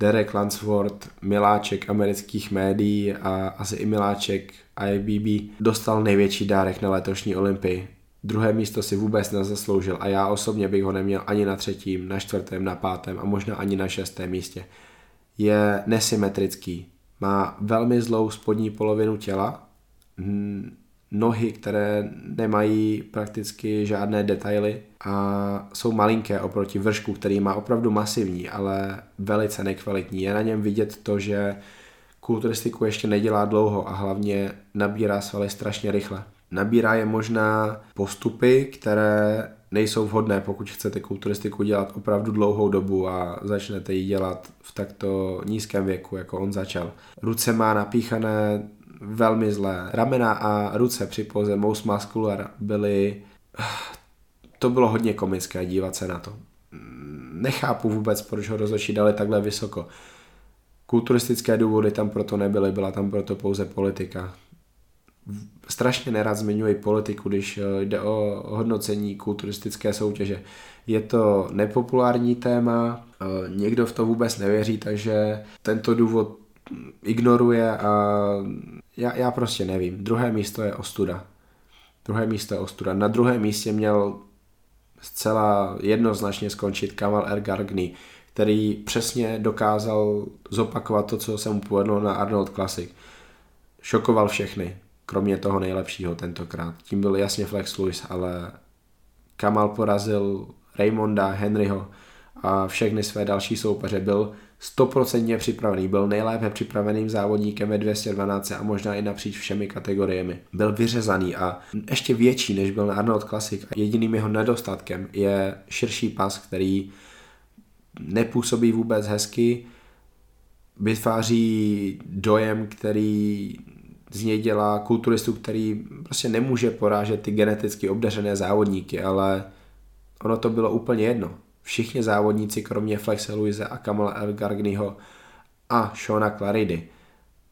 Derek Lansford, miláček amerických médií a asi i miláček IBB, dostal největší dárek na letošní olympii. Druhé místo si vůbec nezasloužil a já osobně bych ho neměl ani na třetím, na čtvrtém, na pátém a možná ani na šestém místě. Je nesymetrický, má velmi zlou spodní polovinu těla, nohy, které nemají prakticky žádné detaily a jsou malinké oproti vršku, který má opravdu masivní, ale velice nekvalitní. Je na něm vidět to, že kulturistiku ještě nedělá dlouho a hlavně nabírá svaly strašně rychle nabírá je možná postupy, které nejsou vhodné, pokud chcete kulturistiku dělat opravdu dlouhou dobu a začnete ji dělat v takto nízkém věku, jako on začal. Ruce má napíchané velmi zlé. Ramena a ruce při poze most muscular byly... To bylo hodně komické dívat se na to. Nechápu vůbec, proč ho rozhodčí dali takhle vysoko. Kulturistické důvody tam proto nebyly, byla tam proto pouze politika strašně nerad zmiňuji politiku, když eh, jde o hodnocení kulturistické soutěže. Je to nepopulární téma, eh, někdo v to vůbec nevěří, takže tento důvod ignoruje a já, já prostě nevím. Druhé místo je ostuda. Druhé místo je ostuda. Na druhém místě měl zcela jednoznačně skončit Kamal Ergargny, který přesně dokázal zopakovat to, co se mu povedlo na Arnold Classic. Šokoval všechny, kromě toho nejlepšího tentokrát. Tím byl jasně Flex Lewis, ale Kamal porazil Raymonda, Henryho a všechny své další soupeře. Byl stoprocentně připravený, byl nejlépe připraveným závodníkem ve 212 a možná i napříč všemi kategoriemi. Byl vyřezaný a ještě větší, než byl na Arnold Classic. Jediným jeho nedostatkem je širší pas, který nepůsobí vůbec hezky, vytváří dojem, který z něj dělá kulturistu, který prostě nemůže porážet ty geneticky obdařené závodníky, ale ono to bylo úplně jedno. Všichni závodníci, kromě Flexe Luise a Kamala El Gargnyho a Shona Claridy,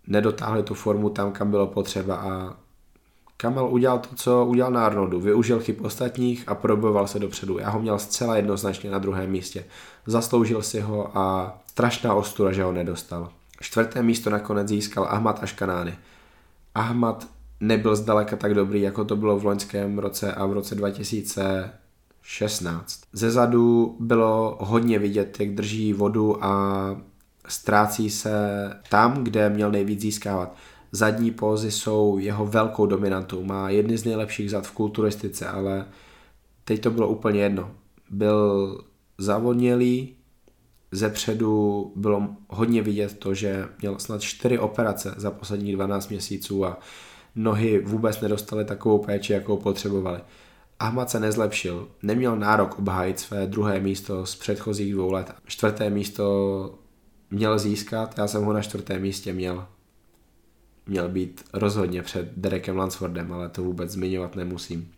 nedotáhli tu formu tam, kam bylo potřeba a Kamal udělal to, co udělal na Arnoldu. Využil chyb ostatních a proboval se dopředu. Já ho měl zcela jednoznačně na druhém místě. Zasloužil si ho a strašná ostura, že ho nedostal. Čtvrté místo nakonec získal Ahmad Aškanány. Ahmad nebyl zdaleka tak dobrý, jako to bylo v loňském roce a v roce 2016. Ze zadu bylo hodně vidět, jak drží vodu a ztrácí se tam, kde měl nejvíc získávat. Zadní pózy jsou jeho velkou dominantou. Má jedny z nejlepších zad v kulturistice, ale teď to bylo úplně jedno. Byl zavodnělý, ze předu bylo hodně vidět to, že měl snad čtyři operace za posledních 12 měsíců a nohy vůbec nedostaly takovou péči, jakou potřebovali. Ahmad se nezlepšil, neměl nárok obhájit své druhé místo z předchozích dvou let. Čtvrté místo měl získat, já jsem ho na čtvrtém místě měl. Měl být rozhodně před Derekem Lansfordem, ale to vůbec zmiňovat nemusím.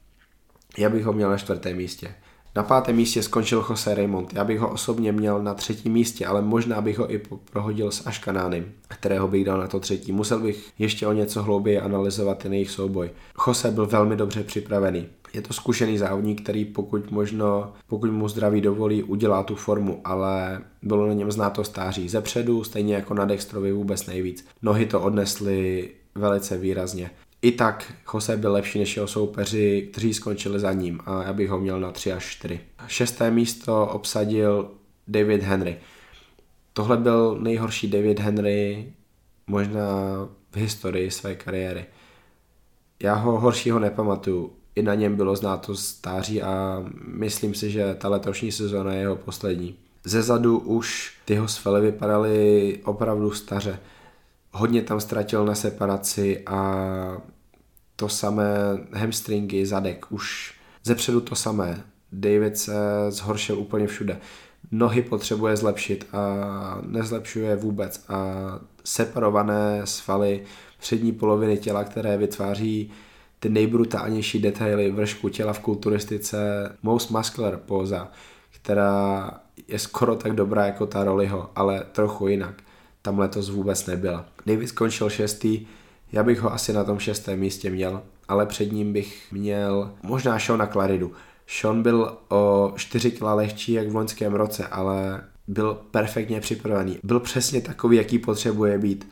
Já bych ho měl na čtvrtém místě. Na pátém místě skončil Jose Raymond. Já bych ho osobně měl na třetím místě, ale možná bych ho i prohodil s Aškanánem, kterého bych dal na to třetí. Musel bych ještě o něco hlouběji analyzovat ten jejich souboj. Jose byl velmi dobře připravený. Je to zkušený závodník, který pokud možno, pokud mu zdraví dovolí, udělá tu formu, ale bylo na něm znát to stáří. Zepředu, stejně jako na Dextrovi vůbec nejvíc. Nohy to odnesly velice výrazně. I tak Jose byl lepší než jeho soupeři, kteří skončili za ním a já bych ho měl na 3 až 4. Šesté místo obsadil David Henry. Tohle byl nejhorší David Henry možná v historii své kariéry. Já ho horšího nepamatuju. I na něm bylo znát to stáří a myslím si, že ta letošní sezóna je jeho poslední. Ze zadu už ty jeho svaly vypadaly opravdu staře hodně tam ztratil na separaci a to samé hamstringy, zadek, už zepředu to samé. David se zhoršil úplně všude. Nohy potřebuje zlepšit a nezlepšuje vůbec. A separované svaly přední poloviny těla, které vytváří ty nejbrutálnější detaily vršku těla v kulturistice, most muscular póza, která je skoro tak dobrá jako ta Rollyho, ale trochu jinak tam letos vůbec nebyla. David skončil šestý, já bych ho asi na tom šestém místě měl, ale před ním bych měl možná Shona Claridu. Sean byl o 4 kg lehčí jak v loňském roce, ale byl perfektně připravený. Byl přesně takový, jaký potřebuje být.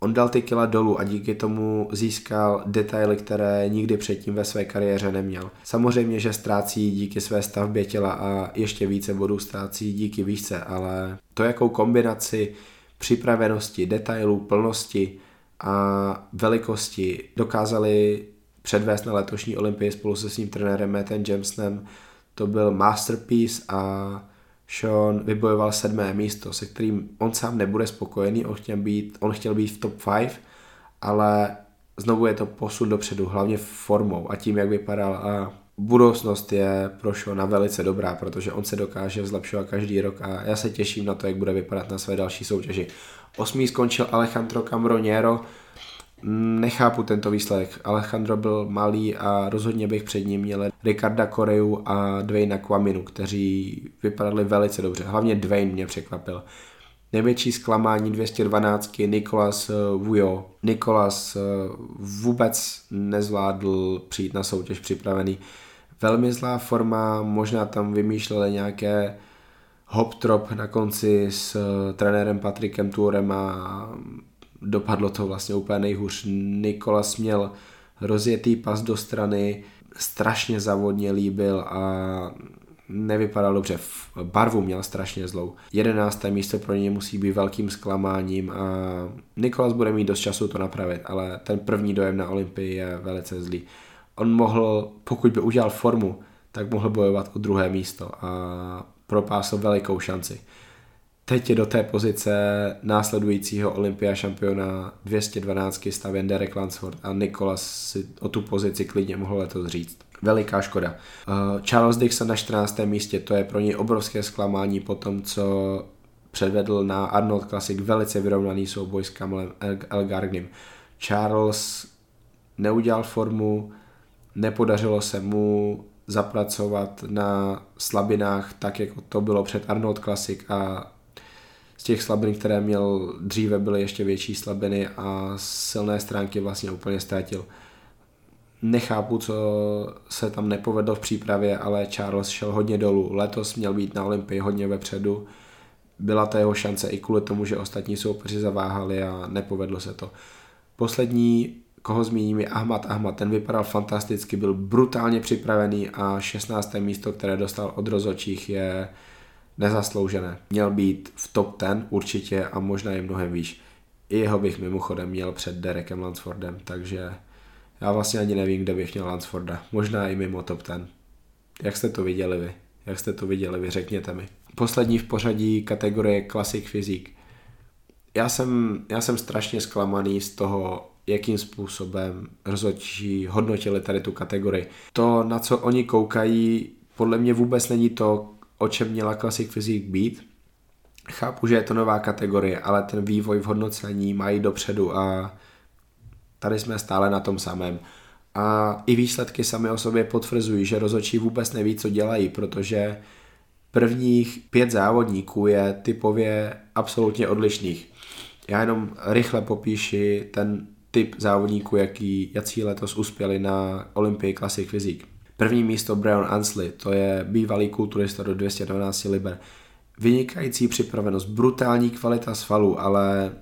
On dal ty kila dolů a díky tomu získal detaily, které nikdy předtím ve své kariéře neměl. Samozřejmě, že ztrácí díky své stavbě těla a ještě více bodů ztrácí díky výšce, ale to jakou kombinaci připravenosti, detailů, plnosti a velikosti dokázali předvést na letošní olympii spolu se svým trenérem Mattem Jamesonem. To byl masterpiece a Sean vybojoval sedmé místo, se kterým on sám nebude spokojený, on chtěl být, on chtěl být v top 5, ale znovu je to posun dopředu, hlavně formou a tím, jak vypadal a budoucnost je pro Shona velice dobrá, protože on se dokáže zlepšovat každý rok a já se těším na to, jak bude vypadat na své další soutěži. Osmý skončil Alejandro Camroniero, Nechápu tento výsledek. Alejandro byl malý a rozhodně bych před ním měl Ricarda Koreu a Dwayna Kwaminu, kteří vypadali velice dobře. Hlavně Dwayne mě překvapil. Největší zklamání 212 Nikolas Vujo. Nikolas eh, vůbec nezvládl přijít na soutěž připravený velmi zlá forma, možná tam vymýšleli nějaké hop trop na konci s eh, trenérem Patrikem Turem a dopadlo to vlastně úplně nejhůř. Nikolas měl rozjetý pas do strany, strašně zavodně líbil a nevypadal dobře. Barvu měl strašně zlou. Jedenácté místo pro něj musí být velkým zklamáním a Nikolas bude mít dost času to napravit, ale ten první dojem na Olympii je velice zlý. On mohl, pokud by udělal formu, tak mohl bojovat o druhé místo a propásl velikou šanci. Teď je do té pozice následujícího olympia šampiona 212 stavěn Derek Lansford a Nikolas si o tu pozici klidně mohl letos říct. Veliká škoda. Uh, Charles Dixon na 14. místě, to je pro něj obrovské zklamání po tom, co předvedl na Arnold Classic velice vyrovnaný souboj s Kamelem Elgargnim. Charles neudělal formu, nepodařilo se mu zapracovat na slabinách tak, jako to bylo před Arnold Classic a z těch slabin, které měl dříve, byly ještě větší slabiny a silné stránky vlastně úplně ztratil. Nechápu, co se tam nepovedlo v přípravě, ale Charles šel hodně dolů. Letos měl být na Olympii hodně vepředu. Byla to jeho šance i kvůli tomu, že ostatní soupeři zaváhali a nepovedlo se to. Poslední, koho zmíním, je Ahmad Ahmad. Ten vypadal fantasticky, byl brutálně připravený a 16. místo, které dostal od rozočích, je nezasloužené. Měl být v top 10 určitě a možná i mnohem výš. I jeho bych mimochodem měl před Derekem Lansfordem, takže já vlastně ani nevím, kde bych měl Lansforda. Možná i mimo top 10. Jak jste to viděli vy? Jak jste to viděli vy? Řekněte mi. Poslední v pořadí kategorie Classic Physique. Já jsem, já jsem strašně zklamaný z toho, jakým způsobem rozhodčí hodnotili tady tu kategorii. To, na co oni koukají, podle mě vůbec není to, o čem měla Classic Physique být. Chápu, že je to nová kategorie, ale ten vývoj v hodnocení mají dopředu a tady jsme stále na tom samém. A i výsledky sami o sobě potvrzují, že rozhodčí vůbec neví, co dělají, protože prvních pět závodníků je typově absolutně odlišných. Já jenom rychle popíši ten typ závodníků, jaký, jací letos uspěli na Olympii Classic Physique. První místo Brian Ansley, to je bývalý kulturista do 212 liber. Vynikající připravenost, brutální kvalita svalů, ale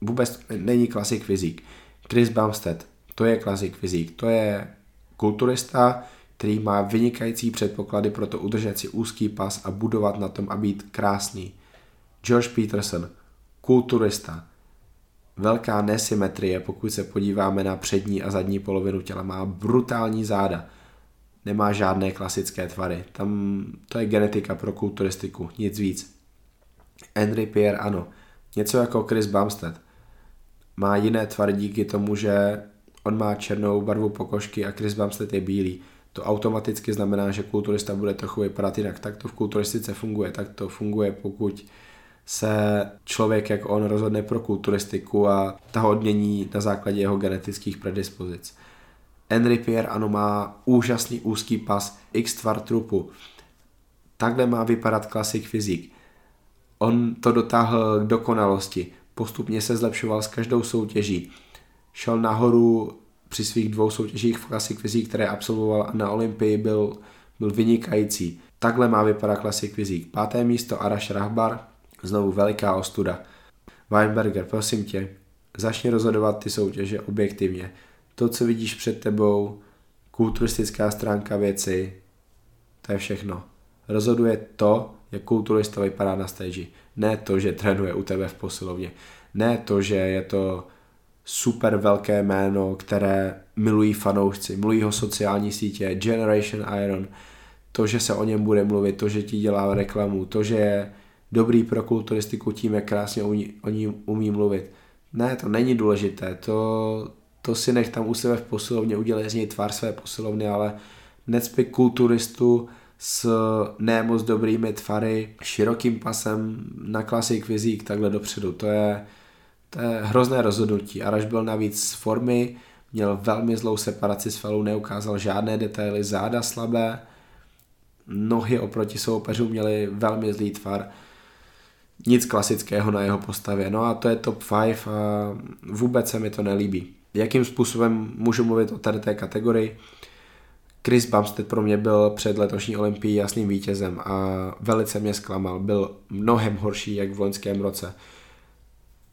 vůbec není klasik fyzik. Chris Bumstead, to je klasik fyzik, to je kulturista, který má vynikající předpoklady pro to udržet si úzký pas a budovat na tom a být krásný. George Peterson, kulturista, velká nesymetrie, pokud se podíváme na přední a zadní polovinu těla, má brutální záda – nemá žádné klasické tvary. Tam to je genetika pro kulturistiku, nic víc. Henry Pierre ano, něco jako Chris Bumstead. Má jiné tvary díky tomu, že on má černou barvu pokožky a Chris Bumstead je bílý. To automaticky znamená, že kulturista bude trochu vypadat jinak. Tak to v kulturistice funguje. Tak to funguje, pokud se člověk jak on rozhodne pro kulturistiku a ta odmění na základě jeho genetických predispozic. Henry Pierre ano má úžasný úzký pas, x tvar trupu. Takhle má vypadat klasik fyzik. On to dotáhl k dokonalosti. Postupně se zlepšoval s každou soutěží. Šel nahoru při svých dvou soutěžích v klasik fyzik, které absolvoval na Olympii, byl, byl vynikající. Takhle má vypadat klasik fyzik. Páté místo Arash Rahbar, znovu veliká ostuda. Weinberger, prosím tě, začni rozhodovat ty soutěže objektivně to, co vidíš před tebou, kulturistická stránka věci, to je všechno. Rozhoduje to, jak kulturista vypadá na stage. Ne to, že trénuje u tebe v posilovně. Ne to, že je to super velké jméno, které milují fanoušci, milují ho sociální sítě, Generation Iron, to, že se o něm bude mluvit, to, že ti dělá reklamu, to, že je dobrý pro kulturistiku tím, jak krásně o ní umí mluvit. Ne, to není důležité, to, to si nech tam u sebe v posilovně, udělej z něj tvar své posilovny, ale necpi kulturistu s nemoc dobrými tvary, širokým pasem na klasik vizík takhle dopředu. To je, to je hrozné rozhodnutí. Araš byl navíc z formy, měl velmi zlou separaci svalů, neukázal žádné detaily, záda slabé, nohy oproti soupeřům měly velmi zlý tvar, nic klasického na jeho postavě. No a to je top 5 a vůbec se mi to nelíbí jakým způsobem můžu mluvit o tady té kategorii. Chris Bumstead pro mě byl před letošní olympií jasným vítězem a velice mě zklamal. Byl mnohem horší jak v loňském roce.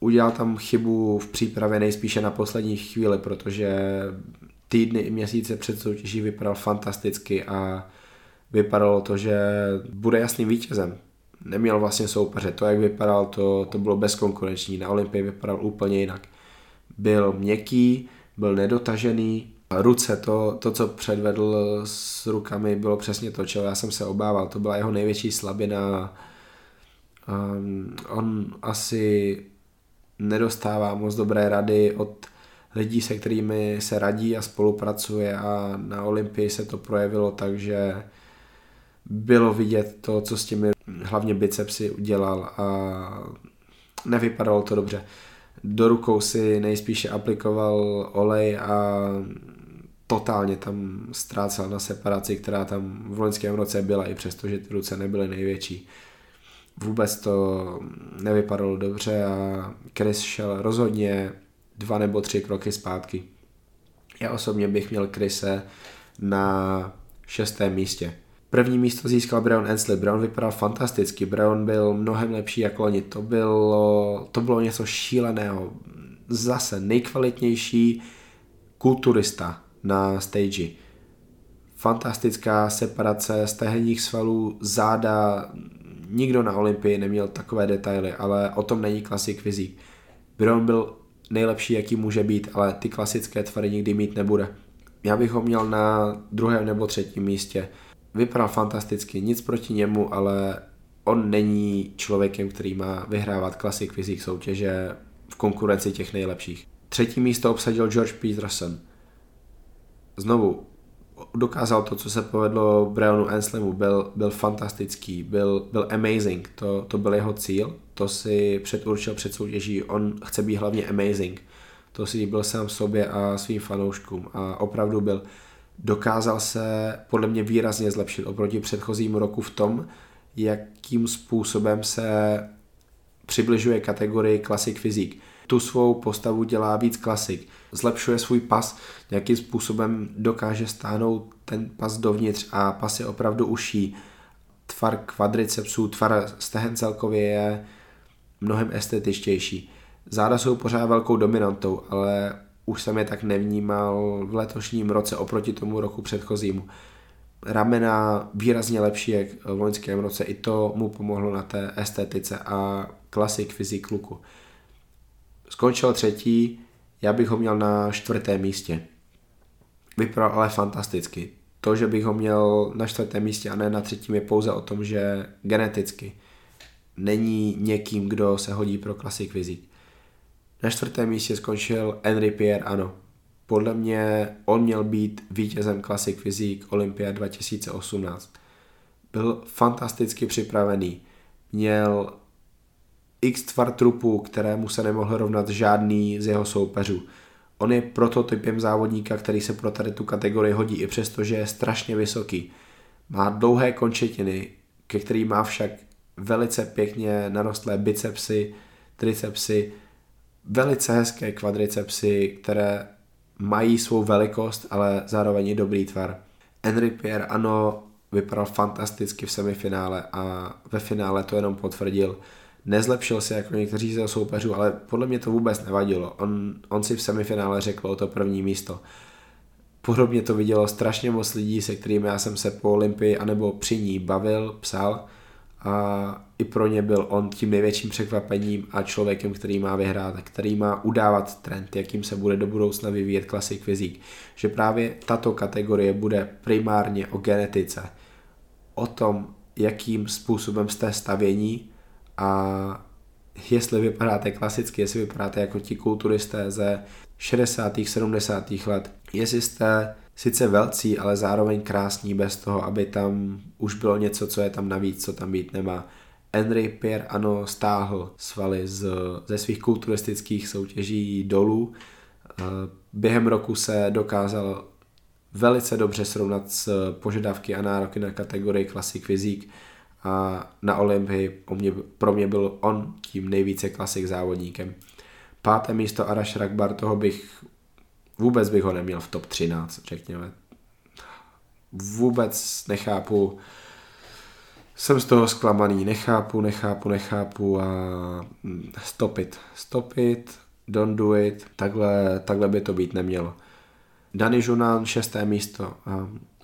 udělal tam chybu v přípravě nejspíše na poslední chvíli, protože týdny i měsíce před soutěží vypadal fantasticky a vypadalo to, že bude jasným vítězem. Neměl vlastně soupeře. To, jak vypadal, to, to bylo bezkonkurenční. Na Olympii vypadal úplně jinak. Byl měkký, byl nedotažený, ruce, to, to, co předvedl s rukami, bylo přesně to, čeho já jsem se obával. To byla jeho největší slabina. Um, on asi nedostává moc dobré rady od lidí, se kterými se radí a spolupracuje a na Olympii se to projevilo tak, že bylo vidět to, co s těmi hlavně bicepsy udělal a nevypadalo to dobře. Do rukou si nejspíše aplikoval olej a totálně tam ztrácel na separaci, která tam v loňském roce byla, i přesto, že ty ruce nebyly největší. Vůbec to nevypadalo dobře a Chris šel rozhodně dva nebo tři kroky zpátky. Já osobně bych měl Krise na šestém místě. První místo získal Brown Ensley. Brown vypadal fantasticky. Brown byl mnohem lepší jako oni. To bylo, to bylo něco šíleného. Zase nejkvalitnější kulturista na stage. Fantastická separace stehenních svalů, záda. Nikdo na Olympii neměl takové detaily, ale o tom není klasik fyzik. Brown byl nejlepší, jaký může být, ale ty klasické tvary nikdy mít nebude. Já bych ho měl na druhém nebo třetím místě. Vypadal fantasticky, nic proti němu, ale on není člověkem, který má vyhrávat klasik fyzik soutěže v konkurenci těch nejlepších. Třetí místo obsadil George Peterson. Znovu, dokázal to, co se povedlo Brianu Anslemu, byl, byl fantastický, byl, byl amazing, to, to byl jeho cíl, to si předurčil před soutěží, on chce být hlavně amazing, to si byl sám sobě a svým fanouškům a opravdu byl. Dokázal se podle mě výrazně zlepšit oproti předchozímu roku v tom, jakým způsobem se přibližuje kategorii Classic Physique tu svou postavu dělá víc klasik. Zlepšuje svůj pas, nějakým způsobem dokáže stáhnout ten pas dovnitř a pas je opravdu uší. Tvar kvadricepsů, tvar stehen celkově je mnohem estetičtější. Záda jsou pořád velkou dominantou, ale už jsem je tak nevnímal v letošním roce oproti tomu roku předchozímu. Ramena výrazně lepší jak v loňském roce, i to mu pomohlo na té estetice a klasik fyzik luku. Skončil třetí, já bych ho měl na čtvrtém místě. Vypadal ale fantasticky. To, že bych ho měl na čtvrtém místě a ne na třetím, je pouze o tom, že geneticky není někým, kdo se hodí pro klasik fyzik. Na čtvrtém místě skončil Henry Pierre, ano. Podle mě on měl být vítězem klasik fyzik Olympia 2018. Byl fantasticky připravený. Měl x tvar trupu, kterému se nemohl rovnat žádný z jeho soupeřů. On je prototypem závodníka, který se pro tady tu kategorii hodí, i přesto, že je strašně vysoký. Má dlouhé končetiny, ke kterým má však velice pěkně narostlé bicepsy, tricepsy, velice hezké kvadricepsy, které mají svou velikost, ale zároveň i dobrý tvar. Henry Pierre, ano, vypadal fantasticky v semifinále a ve finále to jenom potvrdil nezlepšil se jako někteří ze soupeřů, ale podle mě to vůbec nevadilo. On, on si v semifinále řekl o to první místo. Podobně to vidělo strašně moc lidí, se kterými já jsem se po Olympii anebo při ní bavil, psal a i pro ně byl on tím největším překvapením a člověkem, který má vyhrát, který má udávat trend, jakým se bude do budoucna vyvíjet klasik fyzik. Že právě tato kategorie bude primárně o genetice, o tom, jakým způsobem jste stavění a jestli vypadáte klasicky, jestli vypadáte jako ti kulturisté ze 60. 70. let, jestli jste sice velcí, ale zároveň krásní bez toho, aby tam už bylo něco, co je tam navíc, co tam být nemá. Henry Pierre ano stáhl svaly z, ze svých kulturistických soutěží dolů. Během roku se dokázal velice dobře srovnat s požadavky a nároky na kategorii Classic Physique a na Olympii pro mě byl on tím nejvíce klasik závodníkem. Páté místo Arash Rakbar, toho bych vůbec bych ho neměl v top 13, řekněme. Vůbec nechápu. Jsem z toho zklamaný, nechápu, nechápu, nechápu a mm, stop it, stop it, don't do it, takhle, takhle by to být nemělo. Dani Žunan, šesté místo,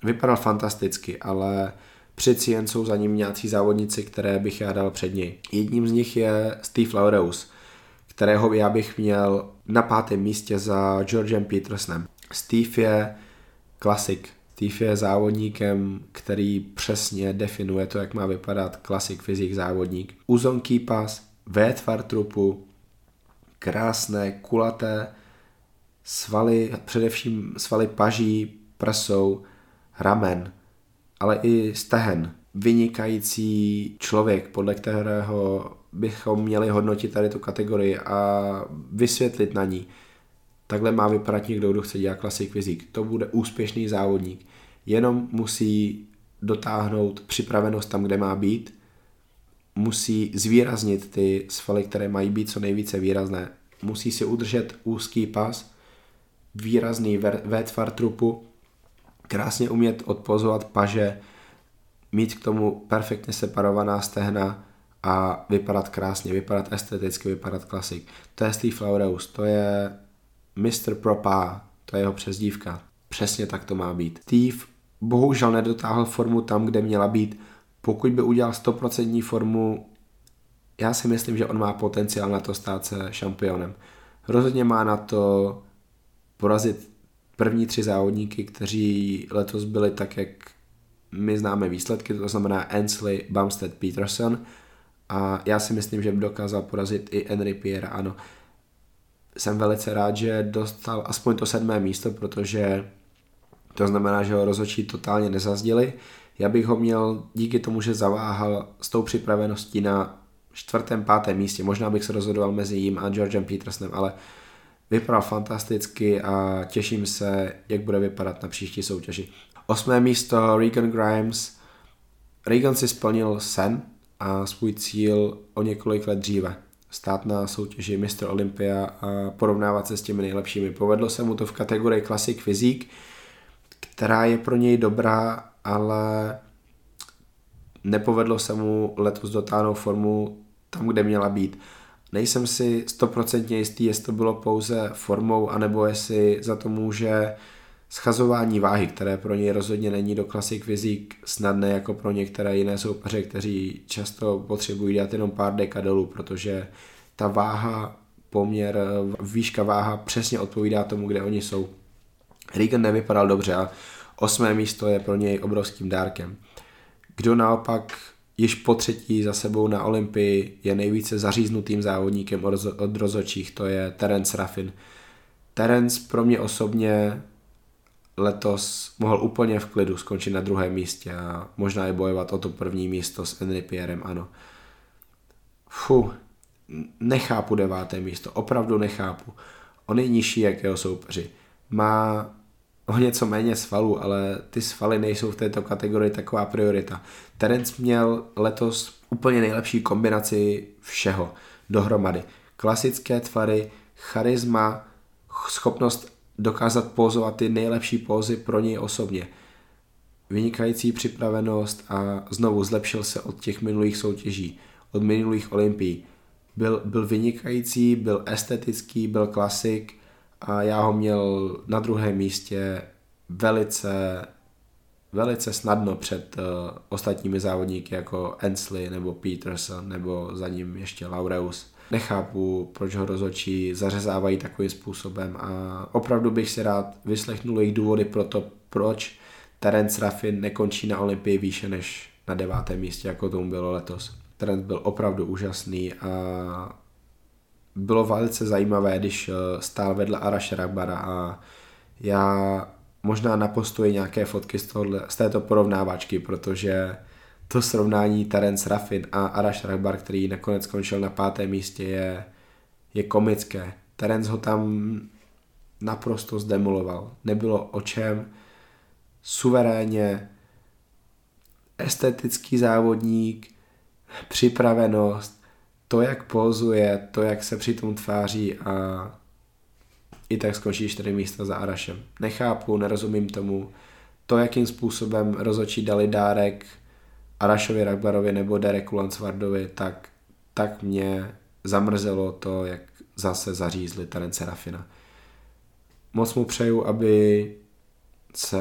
vypadal fantasticky, ale přeci jen jsou za ním nějací závodníci, které bych já dal před něj. Jedním z nich je Steve Laureus, kterého já bych měl na pátém místě za Georgem Petersonem. Steve je klasik. Steve je závodníkem, který přesně definuje to, jak má vypadat klasik fyzik závodník. Uzonký pas, V-tvar trupu, krásné, kulaté svaly, především svaly paží, prsou, ramen, ale i stehen. Vynikající člověk, podle kterého bychom měli hodnotit tady tu kategorii a vysvětlit na ní. Takhle má vypadat někdo, kdo chce dělat klasik fyzik. To bude úspěšný závodník. Jenom musí dotáhnout připravenost tam, kde má být, musí zvýraznit ty svaly, které mají být co nejvíce výrazné. Musí si udržet úzký pas, výrazný V-tvar trupu, krásně umět odpozovat paže, mít k tomu perfektně separovaná stehna a vypadat krásně, vypadat esteticky, vypadat klasik. To je Steve Laureus, to je Mr. Propa, to je jeho přezdívka. Přesně tak to má být. Steve bohužel nedotáhl formu tam, kde měla být. Pokud by udělal 100% formu, já si myslím, že on má potenciál na to stát se šampionem. Rozhodně má na to porazit první tři závodníky, kteří letos byli tak, jak my známe výsledky, to znamená Ansley, Bumstead, Peterson a já si myslím, že by dokázal porazit i Henry Pierre, ano. Jsem velice rád, že dostal aspoň to sedmé místo, protože to znamená, že ho rozhodčí totálně nezazdili. Já bych ho měl díky tomu, že zaváhal s tou připraveností na čtvrtém, pátém místě. Možná bych se rozhodoval mezi jím a Georgem Petersonem, ale vypadal fantasticky a těším se, jak bude vypadat na příští soutěži. Osmé místo Regan Grimes. Regan si splnil sen a svůj cíl o několik let dříve. Stát na soutěži Mr. Olympia a porovnávat se s těmi nejlepšími. Povedlo se mu to v kategorii Classic Physique, která je pro něj dobrá, ale nepovedlo se mu letos dotáhnout formu tam, kde měla být. Nejsem si stoprocentně jistý, jestli to bylo pouze formou, anebo jestli za to může schazování váhy, které pro něj rozhodně není do klasik fyzik snadné jako pro některé jiné soupeře, kteří často potřebují dát jenom pár deka dolů, protože ta váha, poměr, výška váha přesně odpovídá tomu, kde oni jsou. Regan nevypadal dobře a osmé místo je pro něj obrovským dárkem. Kdo naopak již po třetí za sebou na Olympii je nejvíce zaříznutým závodníkem od rozočích, to je Terence Raffin. Terence pro mě osobně letos mohl úplně v klidu skončit na druhém místě a možná i bojovat o to první místo s Henry Pierrem, ano. Fu, nechápu deváté místo, opravdu nechápu. On je nižší jak jeho soupeři. Má o něco méně svalů, ale ty svaly nejsou v této kategorii taková priorita. Terence měl letos úplně nejlepší kombinaci všeho dohromady. Klasické tvary, charisma, schopnost dokázat pozovat ty nejlepší pózy pro něj osobně. Vynikající připravenost a znovu zlepšil se od těch minulých soutěží, od minulých olympií. Byl, byl vynikající, byl estetický, byl klasik, a já ho měl na druhém místě velice, velice snadno před uh, ostatními závodníky jako Ensley nebo Peterson nebo za ním ještě Laureus. Nechápu, proč ho rozhodčí zařezávají takovým způsobem a opravdu bych si rád vyslechnul jejich důvody pro to, proč Terence Raffin nekončí na Olympii výše než na devátém místě, jako tomu bylo letos. Terence byl opravdu úžasný a bylo velice zajímavé, když eh, stál vedle Araše Ragbara a já možná napostuji nějaké fotky z, tohle, z této porovnávačky, protože to srovnání Terence Raffin a Arash Ragbar, který nakonec skončil na pátém místě, je, je komické. Terence ho tam naprosto zdemoloval. Nebylo o čem. Suverénně estetický závodník, připravenost, to, jak pozuje, to, jak se přitom tváří a i tak skončí čtyři místa za Arašem. Nechápu, nerozumím tomu. To, jakým způsobem rozočí dali dárek Arašovi Ragbarovi nebo Dereku Lansvardovi, tak, tak mě zamrzelo to, jak zase zařízli Terence Rafina. Moc mu přeju, aby se,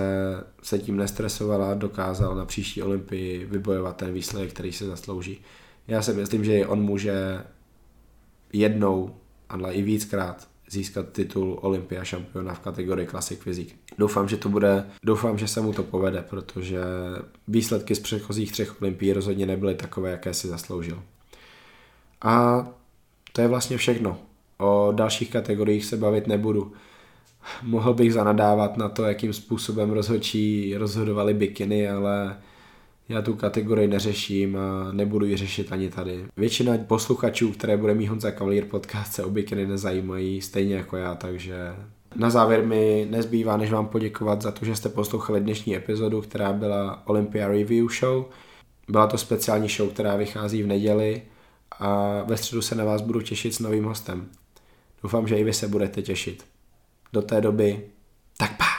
se tím nestresovala, dokázal na příští olympii vybojovat ten výsledek, který se zaslouží. Já si myslím, že on může jednou, ale i víckrát získat titul Olympia šampiona v kategorii Classic Physique. Doufám, že to bude, doufám, že se mu to povede, protože výsledky z předchozích třech olympií rozhodně nebyly takové, jaké si zasloužil. A to je vlastně všechno. O dalších kategoriích se bavit nebudu. Mohl bych zanadávat na to, jakým způsobem rozhodčí rozhodovali bikiny, ale já tu kategorii neřeším a nebudu ji řešit ani tady. Většina posluchačů, které bude mít Honza Cavalier podcast, se o bikiny nezajímají, stejně jako já, takže na závěr mi nezbývá, než vám poděkovat za to, že jste poslouchali dnešní epizodu, která byla Olympia Review Show. Byla to speciální show, která vychází v neděli a ve středu se na vás budu těšit s novým hostem. Doufám, že i vy se budete těšit. Do té doby, tak pa!